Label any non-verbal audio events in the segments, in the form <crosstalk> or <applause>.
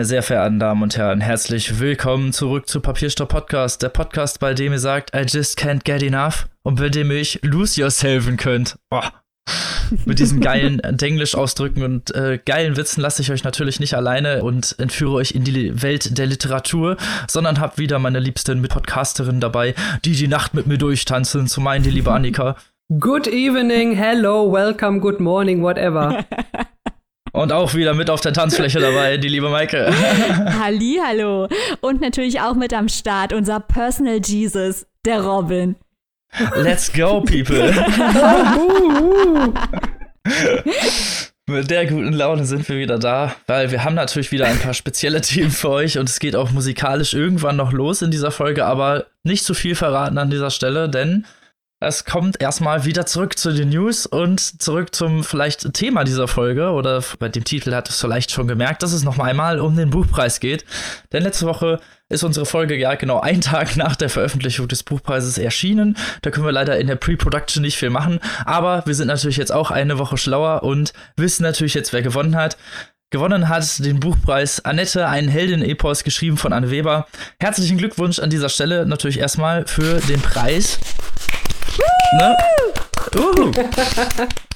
Meine sehr verehrten Damen und Herren, herzlich willkommen zurück zu Papierstopp Podcast, der Podcast, bei dem ihr sagt, I just can't get enough und bei dem ihr euch lose yourselfen könnt. Oh. Mit diesen geilen Denglisch-Ausdrücken und äh, geilen Witzen lasse ich euch natürlich nicht alleine und entführe euch in die Welt der Literatur, sondern habe wieder meine liebsten Podcasterin dabei, die die Nacht mit mir durchtanzen. Zu meinen die liebe Annika. Good evening, hello, welcome, good morning, whatever. <laughs> Und auch wieder mit auf der Tanzfläche dabei, die liebe Maike. <laughs> Halli, hallo. Und natürlich auch mit am Start unser Personal Jesus, der Robin. Let's go, people. <laughs> Mit der guten Laune sind wir wieder da, weil wir haben natürlich wieder ein paar spezielle Themen für euch und es geht auch musikalisch irgendwann noch los in dieser Folge, aber nicht zu viel verraten an dieser Stelle, denn es kommt erstmal wieder zurück zu den News und zurück zum vielleicht Thema dieser Folge oder bei dem Titel hat es vielleicht schon gemerkt, dass es noch einmal um den Buchpreis geht. Denn letzte Woche ist unsere Folge ja genau einen <laughs> Tag nach der Veröffentlichung des Buchpreises erschienen. Da können wir leider in der Pre-Production nicht viel machen, aber wir sind natürlich jetzt auch eine Woche schlauer und wissen natürlich jetzt, wer gewonnen hat. Gewonnen hat den Buchpreis Annette, ein Heldin-Epos, geschrieben von Anne Weber. Herzlichen Glückwunsch an dieser Stelle natürlich erstmal für den Preis. Ne? Uh. <laughs>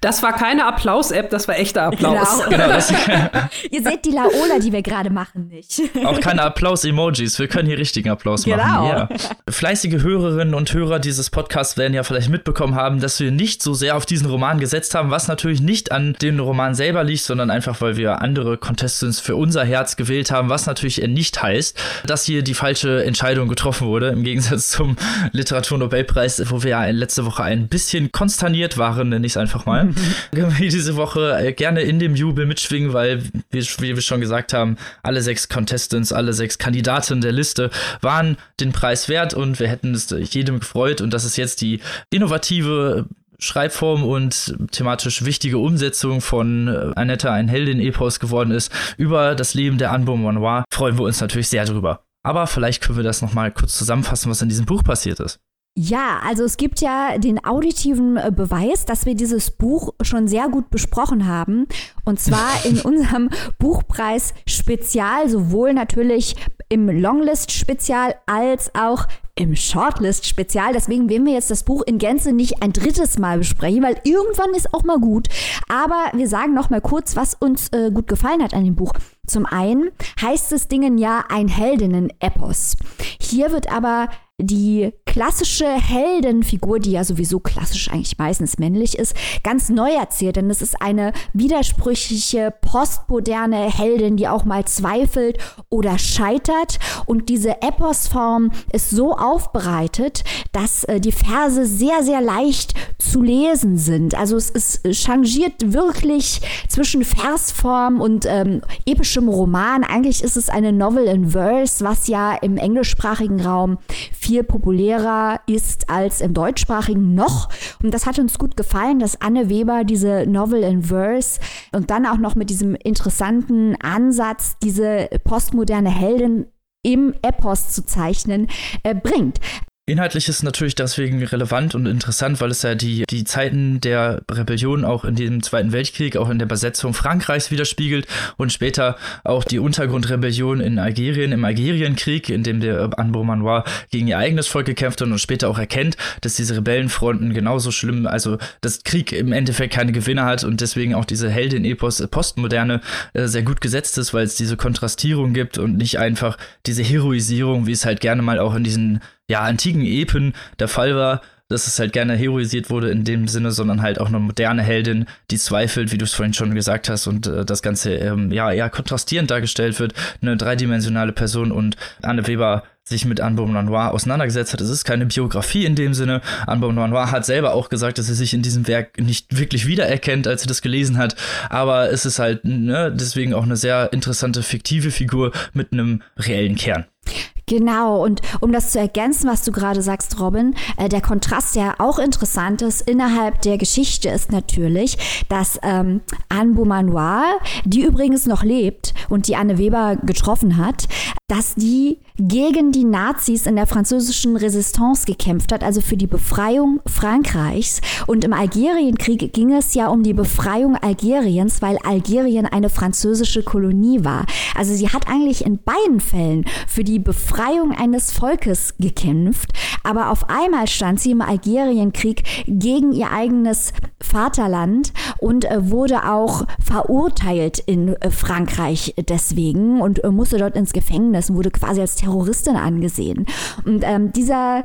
Das war keine Applaus-App, das war echter Applaus. Genau. genau das, <laughs> Ihr seht die Laola, die wir gerade machen, nicht. Auch keine Applaus-Emojis. Wir können hier richtigen Applaus machen. Genau. Ja. Fleißige Hörerinnen und Hörer dieses Podcasts werden ja vielleicht mitbekommen haben, dass wir nicht so sehr auf diesen Roman gesetzt haben, was natürlich nicht an dem Roman selber liegt, sondern einfach, weil wir andere Contestants für unser Herz gewählt haben, was natürlich nicht heißt, dass hier die falsche Entscheidung getroffen wurde, im Gegensatz zum Literaturnobelpreis, wo wir ja letzte Woche ein bisschen konsterniert waren Jahre, nenne ich es einfach mal, <laughs> können wir diese Woche äh, gerne in dem Jubel mitschwingen, weil, wie, wie wir schon gesagt haben, alle sechs Contestants, alle sechs Kandidaten der Liste waren den Preis wert und wir hätten es jedem gefreut und das ist jetzt die innovative Schreibform und thematisch wichtige Umsetzung von äh, Annette, ein Heldin-Epos geworden ist, über das Leben der Anbo Manoir, freuen wir uns natürlich sehr drüber. Aber vielleicht können wir das nochmal kurz zusammenfassen, was in diesem Buch passiert ist. Ja, also es gibt ja den auditiven äh, Beweis, dass wir dieses Buch schon sehr gut besprochen haben. Und zwar <laughs> in unserem Buchpreis Spezial, sowohl natürlich im Longlist Spezial als auch im Shortlist Spezial. Deswegen werden wir jetzt das Buch in Gänze nicht ein drittes Mal besprechen, weil irgendwann ist auch mal gut. Aber wir sagen noch mal kurz, was uns äh, gut gefallen hat an dem Buch. Zum einen heißt es Dingen ja ein Heldinnen-Epos. Hier wird aber die klassische Heldenfigur, die ja sowieso klassisch eigentlich meistens männlich ist, ganz neu erzählt. Denn es ist eine widersprüchliche, postmoderne Heldin, die auch mal zweifelt oder scheitert. Und diese Eposform ist so aufbereitet, dass äh, die Verse sehr, sehr leicht zu lesen sind. Also es, es changiert wirklich zwischen Versform und ähm, epischem Roman. Eigentlich ist es eine Novel in Verse, was ja im englischsprachigen Raum viel populärer ist als im deutschsprachigen noch. Und das hat uns gut gefallen, dass Anne Weber diese Novel in Verse und dann auch noch mit diesem interessanten Ansatz, diese postmoderne Heldin im Epos zu zeichnen, äh, bringt. Inhaltlich ist natürlich deswegen relevant und interessant, weil es ja die, die Zeiten der Rebellion auch in dem Zweiten Weltkrieg, auch in der Besetzung Frankreichs widerspiegelt und später auch die Untergrundrebellion in Algerien, im Algerienkrieg, in dem der Anbo Manoir gegen ihr eigenes Volk gekämpft hat und später auch erkennt, dass diese Rebellenfronten genauso schlimm, also dass Krieg im Endeffekt keine Gewinner hat und deswegen auch diese Heldin-Epos Postmoderne äh, sehr gut gesetzt ist, weil es diese Kontrastierung gibt und nicht einfach diese Heroisierung, wie es halt gerne mal auch in diesen ja, antiken Epen der Fall war, dass es halt gerne heroisiert wurde in dem Sinne, sondern halt auch eine moderne Heldin, die zweifelt, wie du es vorhin schon gesagt hast, und äh, das Ganze ähm, ja eher kontrastierend dargestellt wird, eine dreidimensionale Person und Anne Weber sich mit Anne Beaumont-Noir auseinandergesetzt hat. Es ist keine Biografie in dem Sinne. Anne Beaumont-Noir hat selber auch gesagt, dass er sich in diesem Werk nicht wirklich wiedererkennt, als er das gelesen hat. Aber es ist halt ne, deswegen auch eine sehr interessante fiktive Figur mit einem reellen Kern. Genau, und um das zu ergänzen, was du gerade sagst, Robin, äh, der Kontrast, der auch interessant ist innerhalb der Geschichte, ist natürlich, dass ähm, Anne Beaumanoir, die übrigens noch lebt und die Anne Weber getroffen hat, dass die gegen die Nazis in der französischen Resistance gekämpft hat, also für die Befreiung Frankreichs. Und im Algerienkrieg ging es ja um die Befreiung Algeriens, weil Algerien eine französische Kolonie war. Also sie hat eigentlich in beiden Fällen für die Befreiung eines Volkes gekämpft, aber auf einmal stand sie im Algerienkrieg gegen ihr eigenes Vaterland und äh, wurde auch verurteilt in äh, Frankreich deswegen und äh, musste dort ins Gefängnis und wurde quasi als Terroristin angesehen. Und ähm, dieser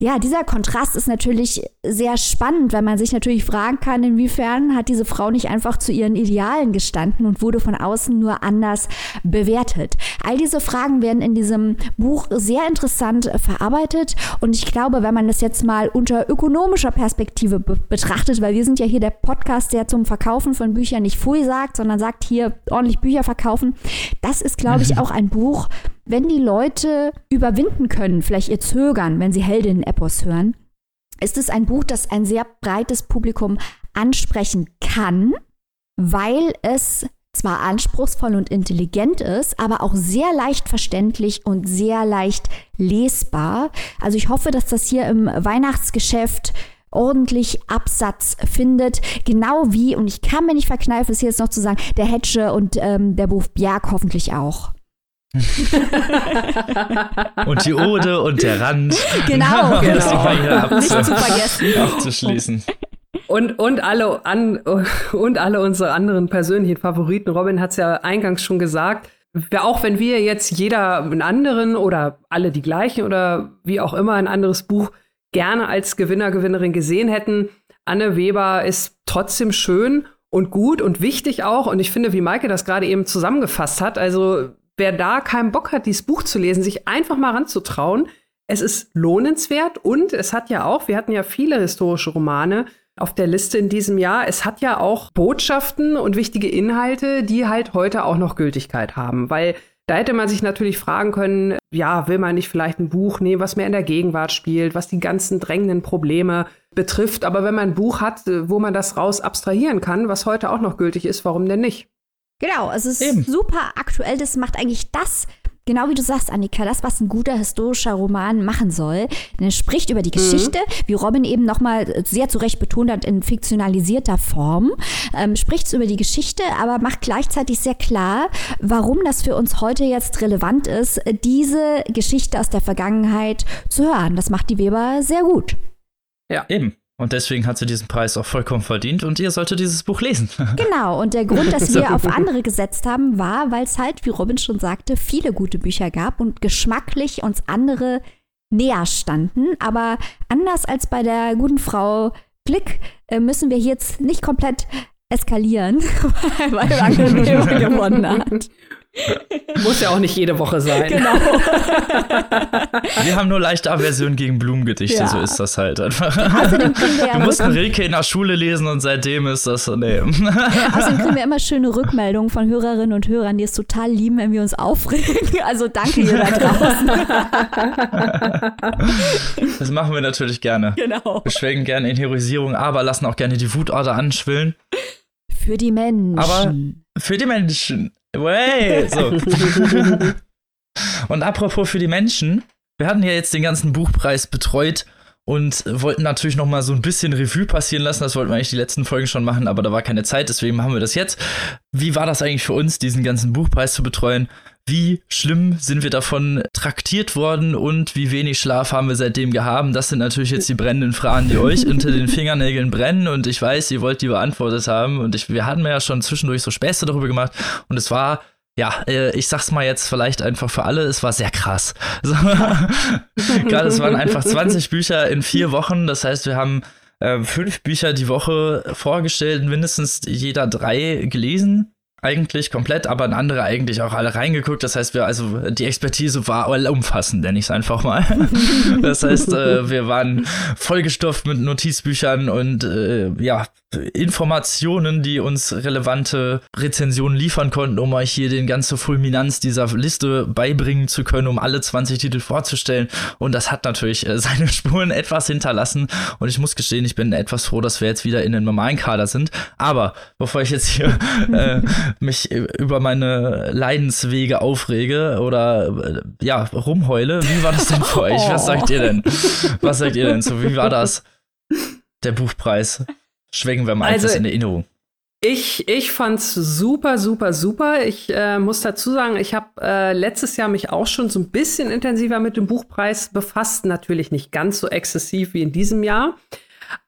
ja, dieser Kontrast ist natürlich sehr spannend, weil man sich natürlich fragen kann, inwiefern hat diese Frau nicht einfach zu ihren Idealen gestanden und wurde von außen nur anders bewertet. All diese Fragen werden in diesem Buch sehr interessant verarbeitet und ich glaube, wenn man das jetzt mal unter ökonomischer Perspektive be betrachtet, weil wir sind ja hier der Podcast, der zum Verkaufen von Büchern nicht Pfui sagt, sondern sagt hier ordentlich Bücher verkaufen, das ist, glaube ich, <laughs> auch ein Buch, wenn die Leute überwinden können, vielleicht ihr Zögern, wenn sie Heldinnen-Epos hören, ist es ein Buch, das ein sehr breites Publikum ansprechen kann, weil es zwar anspruchsvoll und intelligent ist, aber auch sehr leicht verständlich und sehr leicht lesbar. Also ich hoffe, dass das hier im Weihnachtsgeschäft ordentlich Absatz findet, genau wie, und ich kann mir nicht verkneifen, es hier jetzt noch zu sagen, der Hetsche und ähm, der Buch Bjerg hoffentlich auch. <laughs> und die Ode und der Rand. Genau, <laughs> genau. Nicht zu vergessen. Abzuschließen. Und, und, alle an, und alle unsere anderen persönlichen Favoriten. Robin hat es ja eingangs schon gesagt. Auch wenn wir jetzt jeder einen anderen oder alle die gleichen oder wie auch immer ein anderes Buch gerne als Gewinner, Gewinnerin gesehen hätten, Anne Weber ist trotzdem schön und gut und wichtig auch. Und ich finde, wie Maike das gerade eben zusammengefasst hat, also wer da keinen Bock hat, dieses Buch zu lesen, sich einfach mal ranzutrauen. Es ist lohnenswert und es hat ja auch, wir hatten ja viele historische Romane auf der Liste in diesem Jahr. Es hat ja auch Botschaften und wichtige Inhalte, die halt heute auch noch Gültigkeit haben, weil da hätte man sich natürlich fragen können, ja, will man nicht vielleicht ein Buch nehmen, was mehr in der Gegenwart spielt, was die ganzen drängenden Probleme betrifft. Aber wenn man ein Buch hat, wo man das raus abstrahieren kann, was heute auch noch gültig ist, warum denn nicht? Genau, es ist Eben. super aktuell. Das macht eigentlich das, genau wie du sagst, Annika, das, was ein guter historischer Roman machen soll. Er spricht über die mhm. Geschichte, mhm. wie Robin eben nochmal sehr zu Recht betont hat, in fiktionalisierter Form. Ähm, spricht über die Geschichte, aber macht gleichzeitig sehr klar, warum das für uns heute jetzt relevant ist, diese Geschichte aus der Vergangenheit zu hören. Das macht die Weber sehr gut. Ja, eben. Und deswegen hat sie diesen Preis auch vollkommen verdient und ihr solltet dieses Buch lesen. <laughs> Genau, und der Grund, dass wir <laughs> auf andere gesetzt haben, war, weil es halt, wie Robin schon sagte, viele gute Bücher gab und geschmacklich uns andere näher standen. Aber anders als bei der guten Frau Glick äh, müssen wir jetzt nicht komplett eskalieren, <laughs> weil Angela gewonnen hat. <laughs> Muss ja auch nicht jede Woche sein. Genau. <laughs> Wir haben nur leichte Aversion gegen Blumengedichte, ja. so ist das halt einfach. Außerdem wir ja du <laughs> musst Rilke in der Schule lesen und seitdem ist das so, nee. Außerdem kriegen wir immer schöne Rückmeldungen von Hörerinnen und Hörern, die es total lieben, wenn wir uns aufregen. Also danke ihr da draußen. Das machen wir natürlich gerne. Genau. Wir schwelgen gerne in Heroisierung, aber lassen auch gerne die Wutader anschwillen. Für die Menschen. Aber für die Menschen. Way! So. <laughs> und apropos für die Menschen, wir hatten ja jetzt den ganzen Buchpreis betreut und wollten natürlich noch mal so ein bisschen Revue passieren lassen. Das wollten wir eigentlich die letzten Folgen schon machen, aber da war keine Zeit, deswegen machen wir das jetzt. Wie war das eigentlich für uns, diesen ganzen Buchpreis zu betreuen? Wie schlimm sind wir davon traktiert worden und wie wenig Schlaf haben wir seitdem gehabt? Das sind natürlich jetzt die brennenden Fragen, die euch unter den Fingernägeln brennen. Und ich weiß, ihr wollt die beantwortet haben. Und ich, wir hatten ja schon zwischendurch so Späße darüber gemacht. Und es war ja, äh, ich sag's mal jetzt vielleicht einfach für alle, es war sehr krass. <laughs> So, Gerade es waren einfach 20 Bücher in vier Wochen, das heißt, wir haben äh, fünf Bücher die Woche vorgestellt, mindestens jeder drei gelesen eigentlich komplett, aber in andere eigentlich auch alle reingeguckt. Das heißt, wir, also die Expertise war allumfassend, nenne ich es einfach mal. <laughs> das heißt, äh, wir waren vollgestopft mit Notizbüchern und äh, ja, Informationen, die uns relevante Rezensionen liefern konnten, um euch hier den ganze Fulminanz dieser Liste beibringen zu können, um alle 20 Titel vorzustellen. Und das hat natürlich äh, <laughs> seine Spuren etwas hinterlassen. Und ich muss gestehen, ich bin etwas froh, dass wir jetzt wieder in den normalen Kader sind. Aber bevor ich jetzt hier äh, <laughs> mich über meine Leidenswege aufrege oder äh, ja, rumheule, wie war das denn für euch? Was sagt ihr denn? <laughs> Was sagt ihr denn so? Wie war das? Der Buchpreis. Schwenken wir mal also, etwas in Erinnerung. Ich, ich fand's super, super, super. Ich äh, muss dazu sagen, ich habe äh, letztes Jahr mich auch schon so ein bisschen intensiver mit dem Buchpreis befasst. Natürlich nicht ganz so exzessiv wie in diesem Jahr.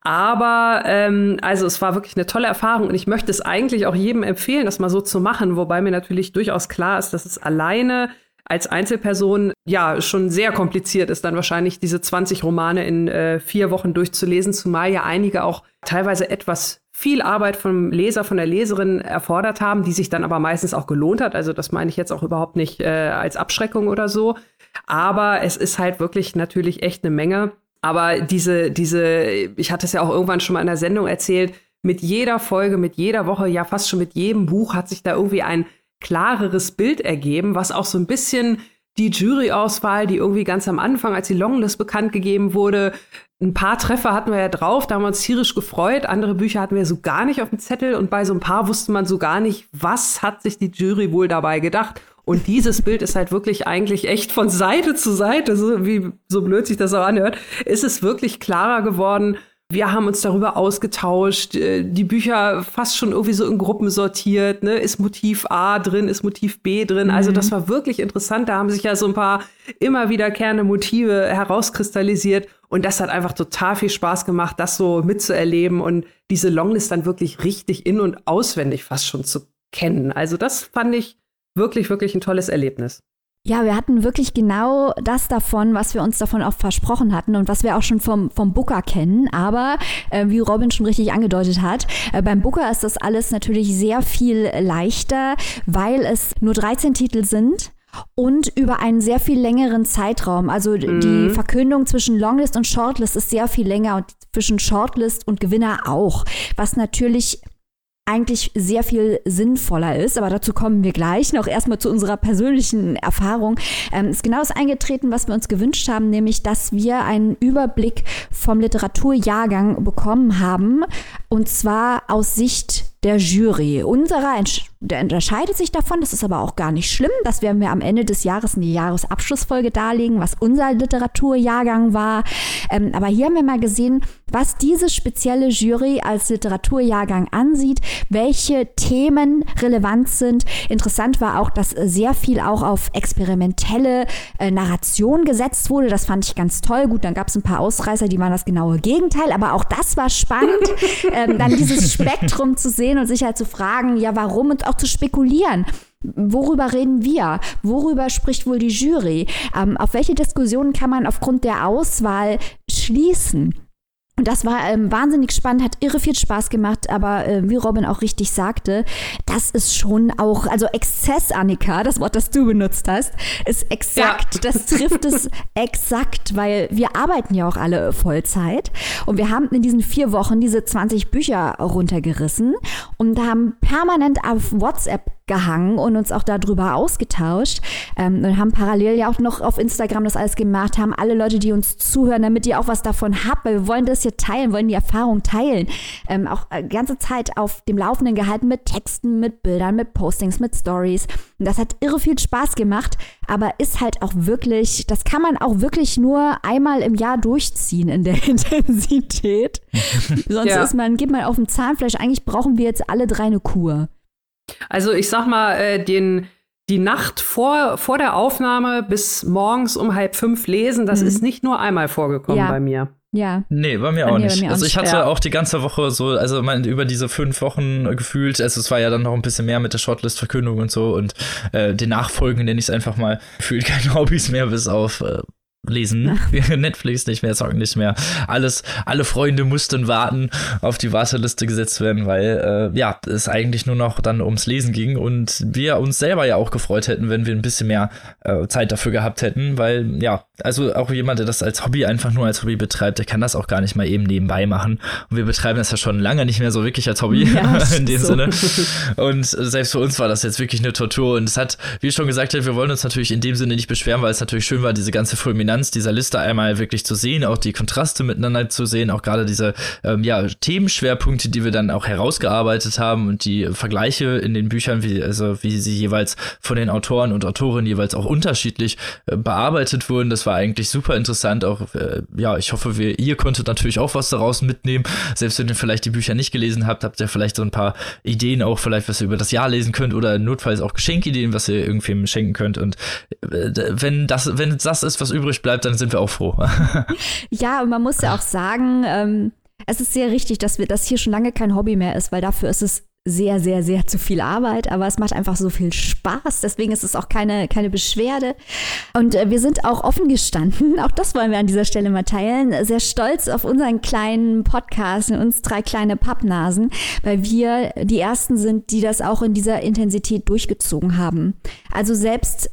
Aber ähm, also es war wirklich eine tolle Erfahrung und ich möchte es eigentlich auch jedem empfehlen, das mal so zu machen, wobei mir natürlich durchaus klar ist, dass es alleine als Einzelperson ja schon sehr kompliziert ist, dann wahrscheinlich diese 20 Romane in äh, vier Wochen durchzulesen, zumal ja einige auch teilweise etwas viel Arbeit vom Leser, von der Leserin erfordert haben, die sich dann aber meistens auch gelohnt hat. Also das meine ich jetzt auch überhaupt nicht äh, als Abschreckung oder so. Aber es ist halt wirklich natürlich echt eine Menge. Aber diese, diese, ich hatte es ja auch irgendwann schon mal in der Sendung erzählt, mit jeder Folge, mit jeder Woche, ja fast schon mit jedem Buch hat sich da irgendwie ein klareres Bild ergeben, was auch so ein bisschen die Juryauswahl, die irgendwie ganz am Anfang, als die Longlist bekannt gegeben wurde, ein paar Treffer hatten wir ja drauf, da haben wir uns tierisch gefreut. Andere Bücher hatten wir so gar nicht auf dem Zettel und bei so ein paar wusste man so gar nicht, was hat sich die Jury wohl dabei gedacht. Und dieses Bild ist halt wirklich eigentlich echt von Seite zu Seite, so wie so blöd sich das auch anhört, ist es wirklich klarer geworden, wir haben uns darüber ausgetauscht, äh, die Bücher fast schon irgendwie so in Gruppen sortiert, ne? Ist Motiv A drin, ist Motiv B drin? Mhm. Also das war wirklich interessant. Da haben sich ja so ein paar immer wiederkehrende Motive herauskristallisiert. Und das hat einfach total viel Spaß gemacht, das so mitzuerleben und diese Longlist dann wirklich richtig in- und auswendig fast schon zu kennen. Also das fand ich wirklich, wirklich ein tolles Erlebnis. Ja, wir hatten wirklich genau das davon, was wir uns davon auch versprochen hatten und was wir auch schon vom, vom Booker kennen. Aber äh, wie Robin schon richtig angedeutet hat, äh, beim Booker ist das alles natürlich sehr viel leichter, weil es nur 13 Titel sind und über einen sehr viel längeren Zeitraum. Also mhm. die Verkündung zwischen Longlist und Shortlist ist sehr viel länger und zwischen Shortlist und Gewinner auch, was natürlich eigentlich sehr viel sinnvoller ist. Aber dazu kommen wir gleich noch erstmal zu unserer persönlichen Erfahrung. Ähm, ist genau das eingetreten, was wir uns gewünscht haben, nämlich, dass wir einen Überblick vom Literaturjahrgang bekommen haben. Und zwar aus Sicht der Jury. Unserer der unterscheidet sich davon, das ist aber auch gar nicht schlimm. Das werden wir am Ende des Jahres in die Jahresabschlussfolge darlegen, was unser Literaturjahrgang war. Ähm, aber hier haben wir mal gesehen, was diese spezielle Jury als Literaturjahrgang ansieht, welche Themen relevant sind. Interessant war auch, dass sehr viel auch auf experimentelle äh, Narration gesetzt wurde. Das fand ich ganz toll. Gut, dann gab es ein paar Ausreißer, die waren das genaue Gegenteil, aber auch das war spannend, <laughs> ähm, dann dieses Spektrum zu sehen und sich halt zu fragen, ja, warum und auch zu spekulieren. Worüber reden wir? Worüber spricht wohl die Jury? Ähm, auf welche Diskussionen kann man aufgrund der Auswahl schließen? Und das war ähm, wahnsinnig spannend, hat irre viel Spaß gemacht, aber äh, wie Robin auch richtig sagte, das ist schon auch, also Exzess, Annika, das Wort, das du benutzt hast, ist exakt, ja. das trifft es <laughs> exakt, weil wir arbeiten ja auch alle Vollzeit und wir haben in diesen vier Wochen diese 20 Bücher runtergerissen und haben permanent auf WhatsApp gehangen und uns auch darüber ausgetauscht ähm, und haben parallel ja auch noch auf Instagram das alles gemacht, haben alle Leute, die uns zuhören, damit ihr auch was davon habt, weil wir wollen das hier teilen, wollen die Erfahrung teilen. Ähm, auch äh, ganze Zeit auf dem Laufenden gehalten mit Texten, mit Bildern, mit Postings, mit Stories. Und das hat irre viel Spaß gemacht, aber ist halt auch wirklich, das kann man auch wirklich nur einmal im Jahr durchziehen in der <laughs> Intensität. <laughs> Sonst ja. ist man, geht man auf dem Zahnfleisch. Eigentlich brauchen wir jetzt alle drei eine Kur. Also ich sag mal, äh, den, die Nacht vor, vor der Aufnahme bis morgens um halb fünf lesen, das mhm. ist nicht nur einmal vorgekommen ja. bei mir. Ja. Nee, bei mir bei auch mir, nicht. Mir also ich hatte ja. auch die ganze Woche so, also mein, über diese fünf Wochen gefühlt, also es war ja dann noch ein bisschen mehr mit der Shortlist-Verkündung und so und äh, den Nachfolgen nenne ich es einfach mal, <laughs> gefühlt keine Hobbys mehr, bis auf äh, lesen. <laughs> Netflix nicht mehr, zocken nicht mehr. Alles, alle Freunde mussten warten, auf die Warteliste gesetzt werden, weil äh, ja, es eigentlich nur noch dann ums Lesen ging und wir uns selber ja auch gefreut hätten, wenn wir ein bisschen mehr äh, Zeit dafür gehabt hätten, weil ja, also auch jemand, der das als Hobby einfach nur als Hobby betreibt, der kann das auch gar nicht mal eben nebenbei machen. Und wir betreiben das ja schon lange nicht mehr so wirklich als Hobby ja, <laughs> in dem so. Sinne. <laughs> Und selbst für uns war das jetzt wirklich eine Tortur und es hat, wie schon gesagt, wir wollen uns natürlich in dem Sinne nicht beschweren, weil es natürlich schön war, diese ganze Fulminanz Dominanz dieser Liste einmal wirklich zu sehen, auch die Kontraste miteinander zu sehen, auch gerade diese ähm, ja, Themenschwerpunkte, die wir dann auch herausgearbeitet haben und die Vergleiche in den Büchern, wie, also wie sie jeweils von den Autoren und Autorinnen jeweils auch unterschiedlich äh, bearbeitet wurden. Das war eigentlich super interessant. Auch äh, ja, ich hoffe, wir, ihr konntet natürlich auch was daraus mitnehmen. Selbst wenn ihr vielleicht die Bücher nicht gelesen habt, habt ihr vielleicht so ein paar Ideen auch vielleicht, was ihr über das Jahr lesen könnt oder notfalls auch Geschenkideen, was ihr irgendwem schenken könnt. Und äh, wenn das, wenn das ist, was übrig bleibt, dann sind wir auch froh. <laughs> ja, und man muss ja auch sagen, ähm, es ist sehr richtig, dass wir das hier schon lange kein Hobby mehr ist, weil dafür ist es sehr, sehr, sehr zu viel Arbeit, aber es macht einfach so viel Spaß. Deswegen ist es auch keine, keine Beschwerde. Und äh, wir sind auch offen gestanden, <laughs> auch das wollen wir an dieser Stelle mal teilen, sehr stolz auf unseren kleinen Podcast, uns drei kleine Pappnasen, weil wir die Ersten sind, die das auch in dieser Intensität durchgezogen haben. Also selbst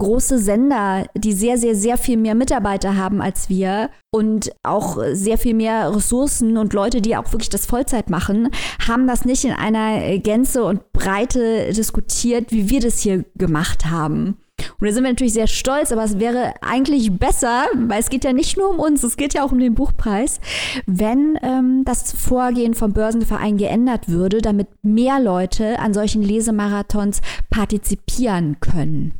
große Sender, die sehr, sehr, sehr viel mehr Mitarbeiter haben als wir und auch sehr viel mehr Ressourcen und Leute, die auch wirklich das Vollzeit machen, haben das nicht in einer Gänze und Breite diskutiert, wie wir das hier gemacht haben. Und da sind wir natürlich sehr stolz, aber es wäre eigentlich besser, weil es geht ja nicht nur um uns, es geht ja auch um den Buchpreis, wenn ähm, das Vorgehen vom Börsenverein geändert würde, damit mehr Leute an solchen Lesemarathons partizipieren können.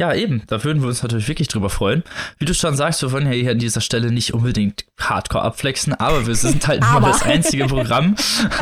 Ja, eben. Da würden wir uns natürlich wirklich drüber freuen. Wie du schon sagst, wir wollen ja hier an dieser Stelle nicht unbedingt hardcore abflexen, aber wir sind halt nur das einzige Programm,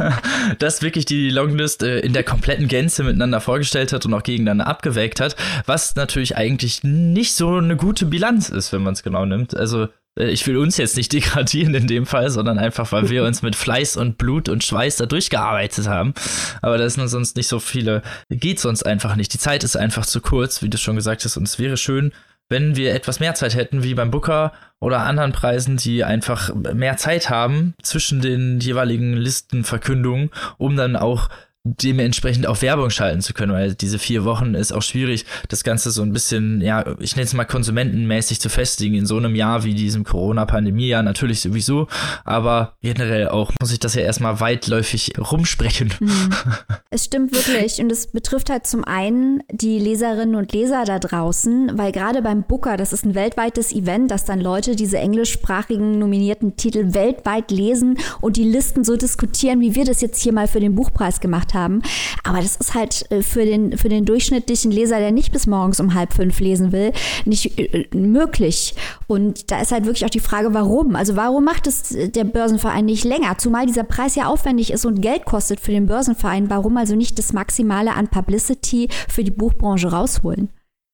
<laughs> das wirklich die Longlist äh, in der kompletten Gänze miteinander vorgestellt hat und auch gegeneinander abgewägt hat, was natürlich eigentlich nicht so eine gute Bilanz ist, wenn man es genau nimmt. Also ich will uns jetzt nicht <laughs> degradieren in dem Fall, sondern einfach, weil wir <laughs> uns mit Fleiß und Blut und Schweiß da durchgearbeitet haben. Aber da sind sonst nicht so viele, geht sonst einfach nicht. Die Zeit ist einfach zu kurz, wie du schon gesagt hast, und es wäre schön, wenn wir etwas mehr Zeit hätten, wie beim Booker oder anderen Preisen, die einfach mehr Zeit haben zwischen den jeweiligen Listenverkündungen, um dann auch dementsprechend auch Werbung schalten zu können, weil diese vier Wochen ist auch schwierig, das Ganze so ein bisschen, ja, ich nenne es mal konsumentenmäßig zu festigen in so einem Jahr wie diesem Corona-Pandemie-Jahr natürlich sowieso, aber generell auch muss ich das ja erstmal weitläufig rumsprechen. Mhm. <laughs> Es stimmt wirklich und es betrifft halt zum einen die Leserinnen und Leser da draußen, weil gerade beim Booker, das ist ein weltweites Event, dass dann Leute diese englischsprachigen nominierten Titel weltweit lesen und die Listen so diskutieren, wie wir das jetzt hier mal für den Buchpreis gemacht haben haben. Aber das ist halt äh, für den, für den durchschnittlichen Leser, der nicht bis morgens um halb fünf lesen will, nicht äh, möglich. Und da ist halt wirklich auch die Frage, warum? Also warum macht es der Börsenverein nicht länger? Zumal dieser Preis ja aufwendig ist und Geld kostet für den Börsenverein. Warum also nicht das Maximale an Publicity für die Buchbranche rausholen?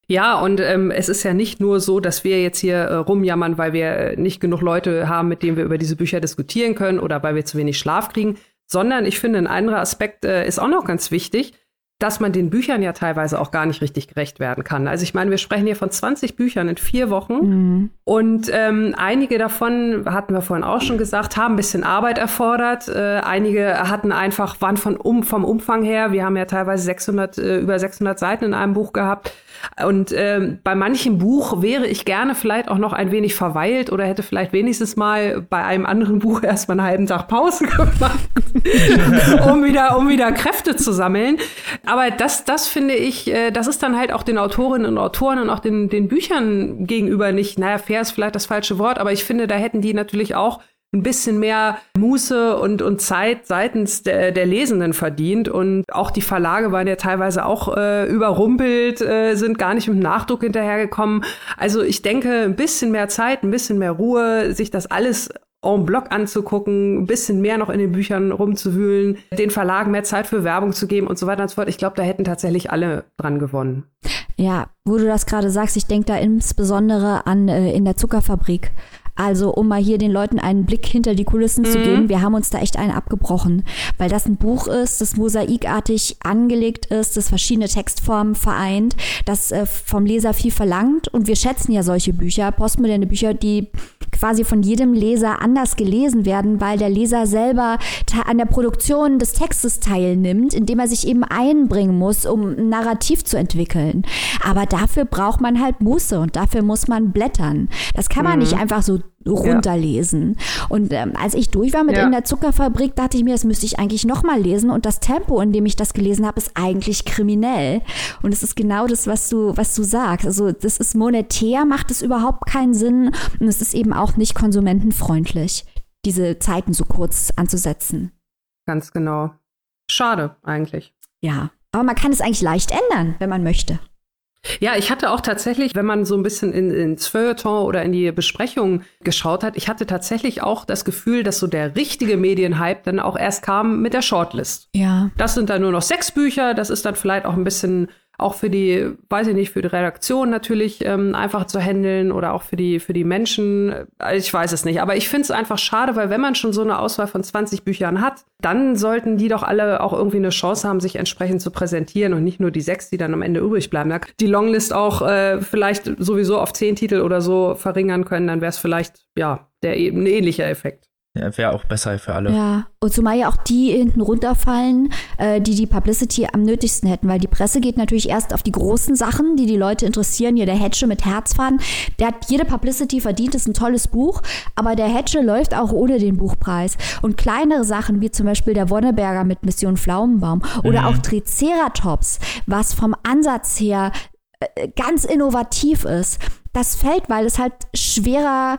Ja, und ähm, es ist ja nicht nur so, dass wir jetzt hier äh, rumjammern, weil wir nicht genug Leute haben, mit denen wir über diese Bücher diskutieren können oder weil wir zu wenig Schlaf kriegen, sondern ich finde, ein anderer Aspekt äh, ist auch noch ganz wichtig, dass man den Büchern ja teilweise auch gar nicht richtig gerecht werden kann. Also ich meine, wir sprechen hier von 20 Büchern in vier Wochen mhm. und ähm, einige davon, hatten wir vorhin auch schon gesagt, haben ein bisschen Arbeit erfordert. Äh, einige hatten einfach, waren von um, vom Umfang her, wir haben ja teilweise 600, äh, über 600 Seiten in einem Buch gehabt, und ähm, bei manchem Buch wäre ich gerne vielleicht auch noch ein wenig verweilt oder hätte vielleicht wenigstens mal bei einem anderen Buch erstmal einen halben Tag Pause <laughs> gemacht, um wieder, um wieder Kräfte zu sammeln. Aber das, das finde ich, äh, das ist dann halt auch den Autorinnen und Autoren und auch den, den Büchern gegenüber nicht, naja, fair ist vielleicht das falsche Wort, aber ich finde, da hätten die natürlich auch ein bisschen mehr Muße und, und Zeit seitens der, der Lesenden verdient. Und auch die Verlage waren ja teilweise auch äh, überrumpelt, äh, sind gar nicht mit Nachdruck hinterhergekommen. Also ich denke, ein bisschen mehr Zeit, ein bisschen mehr Ruhe, sich das alles en bloc anzugucken, ein bisschen mehr noch in den Büchern rumzuwühlen, den Verlagen mehr Zeit für Werbung zu geben und so weiter und so fort. Ich glaube, da hätten tatsächlich alle dran gewonnen. Ja, wo du das gerade sagst, ich denke da insbesondere an äh, in der Zuckerfabrik. Also, um mal hier den Leuten einen Blick hinter die Kulissen mhm. zu geben, wir haben uns da echt einen abgebrochen, weil das ein Buch ist, das mosaikartig angelegt ist, das verschiedene Textformen vereint, das äh, vom Leser viel verlangt und wir schätzen ja solche Bücher, postmoderne Bücher, die quasi von jedem Leser anders gelesen werden, weil der Leser selber an der Produktion des Textes teilnimmt, indem er sich eben einbringen muss, um ein Narrativ zu entwickeln. Aber dafür braucht man halt Muße und dafür muss man blättern. Das kann man mhm. nicht einfach so runterlesen. Ja. Und ähm, als ich durch war mit ja. in der Zuckerfabrik, dachte ich mir, das müsste ich eigentlich nochmal lesen. Und das Tempo, in dem ich das gelesen habe, ist eigentlich kriminell. Und es ist genau das, was du, was du sagst. Also das ist monetär, macht es überhaupt keinen Sinn. Und es ist eben auch nicht konsumentenfreundlich, diese Zeiten so kurz anzusetzen. Ganz genau. Schade eigentlich. Ja. Aber man kann es eigentlich leicht ändern, wenn man möchte. Ja, ich hatte auch tatsächlich, wenn man so ein bisschen in, ins Feuilleton oder in die Besprechung geschaut hat, ich hatte tatsächlich auch das Gefühl, dass so der richtige Medienhype dann auch erst kam mit der Shortlist. Ja. Das sind dann nur noch sechs Bücher, das ist dann vielleicht auch ein bisschen auch für die, weiß ich nicht, für die Redaktion natürlich ähm, einfach zu handeln oder auch für die, für die Menschen. Äh, ich weiß es nicht. Aber ich finde es einfach schade, weil wenn man schon so eine Auswahl von 20 Büchern hat, dann sollten die doch alle auch irgendwie eine Chance haben, sich entsprechend zu präsentieren und nicht nur die sechs, die dann am Ende übrig bleiben. Die Longlist auch äh, vielleicht sowieso auf zehn Titel oder so verringern können, dann wäre es vielleicht, ja, der, ein ähnlicher Effekt. Ja, wäre auch besser für alle. Ja, und zumal ja auch die hinten runterfallen, äh, die die Publicity am nötigsten hätten, weil die Presse geht natürlich erst auf die großen Sachen, die die Leute interessieren. Hier der Hedge mit Herzfaden, der hat jede Publicity verdient, ist ein tolles Buch, aber der Hedge läuft auch ohne den Buchpreis. Und kleinere Sachen, wie zum Beispiel der Wonneberger mit Mission Pflaumenbaum oder mhm. auch Triceratops, was vom Ansatz her äh, ganz innovativ ist, das fällt, weil es halt schwerer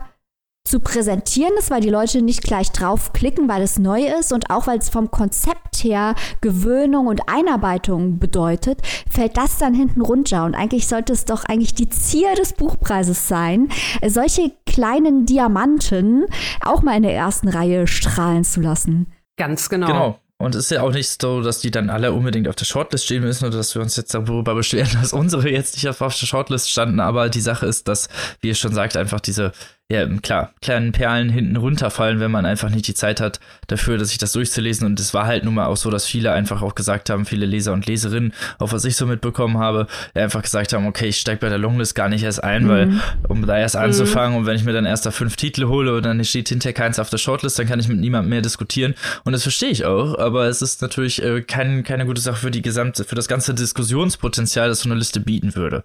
zu präsentieren ist, weil die Leute nicht gleich draufklicken, weil es neu ist und auch weil es vom Konzept her Gewöhnung und Einarbeitung bedeutet, fällt das dann hinten runter. Und eigentlich sollte es doch eigentlich die Zier des Buchpreises sein, solche kleinen Diamanten auch mal in der ersten Reihe strahlen zu lassen. Ganz genau. Genau. Und es ist ja auch nicht so, dass die dann alle unbedingt auf der Shortlist stehen müssen oder dass wir uns jetzt darüber beschweren, <laughs> dass unsere jetzt nicht auf der Shortlist standen. Aber die Sache ist, dass, wie ihr schon sagt, einfach diese ja, klar, kleinen Perlen hinten runterfallen, wenn man einfach nicht die Zeit hat dafür, sich das durchzulesen. Und es war halt nun mal auch so, dass viele einfach auch gesagt haben, viele Leser und Leserinnen, auch was ich so mitbekommen habe, einfach gesagt haben, okay, ich steige bei der Longlist gar nicht erst ein, mhm. weil, um da erst mhm. anzufangen und wenn ich mir dann erst da fünf Titel hole und dann steht hinterher keins auf der Shortlist, dann kann ich mit niemandem mehr diskutieren. Und das verstehe ich auch, aber es ist natürlich äh, kein, keine gute Sache für die gesamte, für das ganze Diskussionspotenzial, das so eine Liste bieten würde.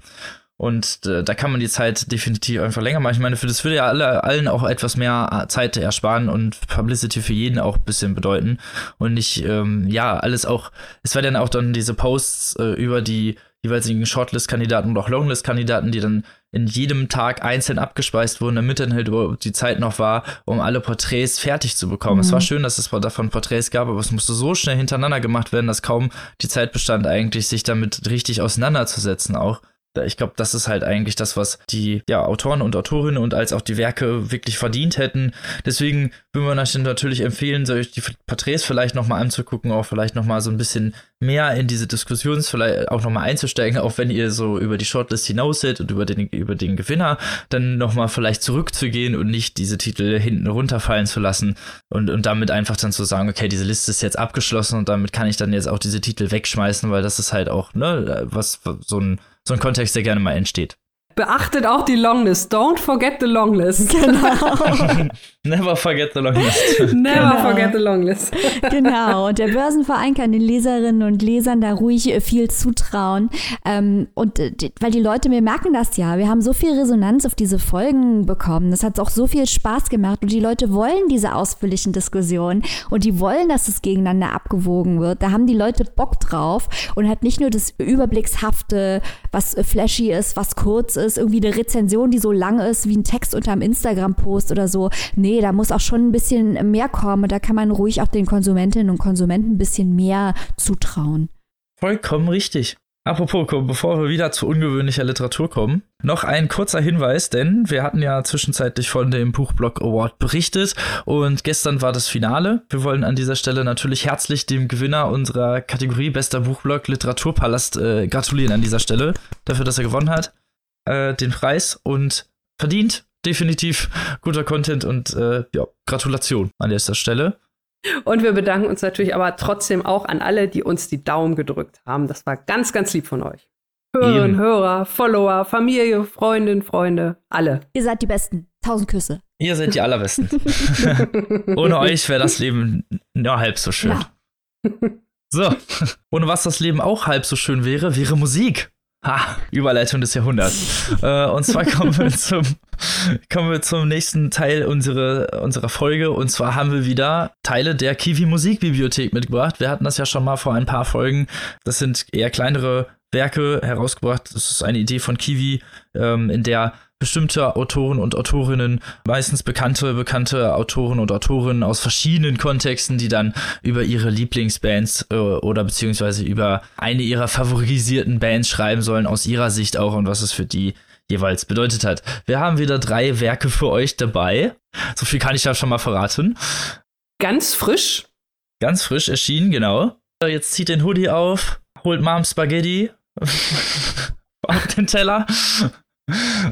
Und äh, da kann man die Zeit definitiv einfach länger machen. Ich meine, für das würde ja alle, allen auch etwas mehr Zeit ersparen und Publicity für jeden auch ein bisschen bedeuten. Und nicht, ähm, ja, alles auch, es war dann auch dann diese Posts äh, über die jeweiligen Shortlist-Kandidaten und auch Longlist-Kandidaten, die dann in jedem Tag einzeln abgespeist wurden, damit dann halt die Zeit noch war, um alle Porträts fertig zu bekommen. Mhm. Es war schön, dass es davon Porträts gab, aber es musste so schnell hintereinander gemacht werden, dass kaum die Zeit bestand, eigentlich sich damit richtig auseinanderzusetzen auch ich glaube, das ist halt eigentlich das, was die ja, Autoren und Autorinnen und als auch die Werke wirklich verdient hätten. Deswegen würden wir euch natürlich empfehlen, solch die Porträts vielleicht nochmal anzugucken, auch vielleicht nochmal so ein bisschen mehr in diese Diskussions vielleicht auch nochmal einzusteigen, auch wenn ihr so über die Shortlist hinaus seid und über den, über den Gewinner, dann nochmal vielleicht zurückzugehen und nicht diese Titel hinten runterfallen zu lassen und, und damit einfach dann zu sagen, okay, diese Liste ist jetzt abgeschlossen und damit kann ich dann jetzt auch diese Titel wegschmeißen, weil das ist halt auch, ne, was so ein so ein Kontext, der gerne mal entsteht. Beachtet auch die Longlist. Don't forget the Longlist. Genau. <laughs> Never forget the Longlist. Never genau. forget the Longlist. genau. Und der Börsenverein kann den Leserinnen und Lesern da ruhig äh, viel zutrauen. Ähm, und äh, weil die Leute, wir merken das ja, wir haben so viel Resonanz auf diese Folgen bekommen. Das hat auch so viel Spaß gemacht. Und die Leute wollen diese ausführlichen Diskussionen. Und die wollen, dass es gegeneinander abgewogen wird. Da haben die Leute Bock drauf und hat nicht nur das Überblickshafte, was flashy ist, was kurz ist, irgendwie eine Rezension, die so lang ist wie ein Text unter einem Instagram-Post oder so. Nee, da muss auch schon ein bisschen mehr kommen. Und da kann man ruhig auch den Konsumentinnen und Konsumenten ein bisschen mehr zutrauen. Vollkommen richtig. Apropos, bevor wir wieder zu ungewöhnlicher Literatur kommen, noch ein kurzer Hinweis, denn wir hatten ja zwischenzeitlich von dem Buchblog Award berichtet und gestern war das Finale. Wir wollen an dieser Stelle natürlich herzlich dem Gewinner unserer Kategorie Bester Buchblog Literaturpalast äh, gratulieren an dieser Stelle dafür, dass er gewonnen hat äh, den Preis und verdient definitiv guter Content und äh, ja, Gratulation an dieser Stelle. Und wir bedanken uns natürlich aber trotzdem auch an alle, die uns die Daumen gedrückt haben. Das war ganz, ganz lieb von euch. Hörerinnen, Hörer, Follower, Familie, Freundin, Freunde, alle. Ihr seid die Besten. Tausend Küsse. Ihr seid die Allerbesten. <laughs> Ohne euch wäre das Leben nur halb so schön. Ja. So, ohne was das Leben auch halb so schön wäre, wäre Musik. Ha, Überleitung des Jahrhunderts. äh, und zwar kommen wir <laughs> zum, kommen wir zum nächsten Teil unserer, unserer Folge. Und zwar haben wir wieder Teile der Kiwi Musikbibliothek mitgebracht. Wir hatten das ja schon mal vor ein paar Folgen. Das sind eher kleinere Werke herausgebracht. Das ist eine Idee von Kiwi, ähm, in der bestimmte Autoren und Autorinnen, meistens bekannte, bekannte Autoren und Autorinnen aus verschiedenen Kontexten, die dann über ihre Lieblingsbands äh, oder beziehungsweise über eine ihrer favorisierten Bands schreiben sollen, aus ihrer Sicht auch und was es für die jeweils bedeutet hat. Wir haben wieder drei Werke für euch dabei. So viel kann ich da schon mal verraten. Ganz frisch. Ganz frisch erschienen, genau. Jetzt zieht den Hoodie auf, holt Mom Spaghetti <laughs> auf den Teller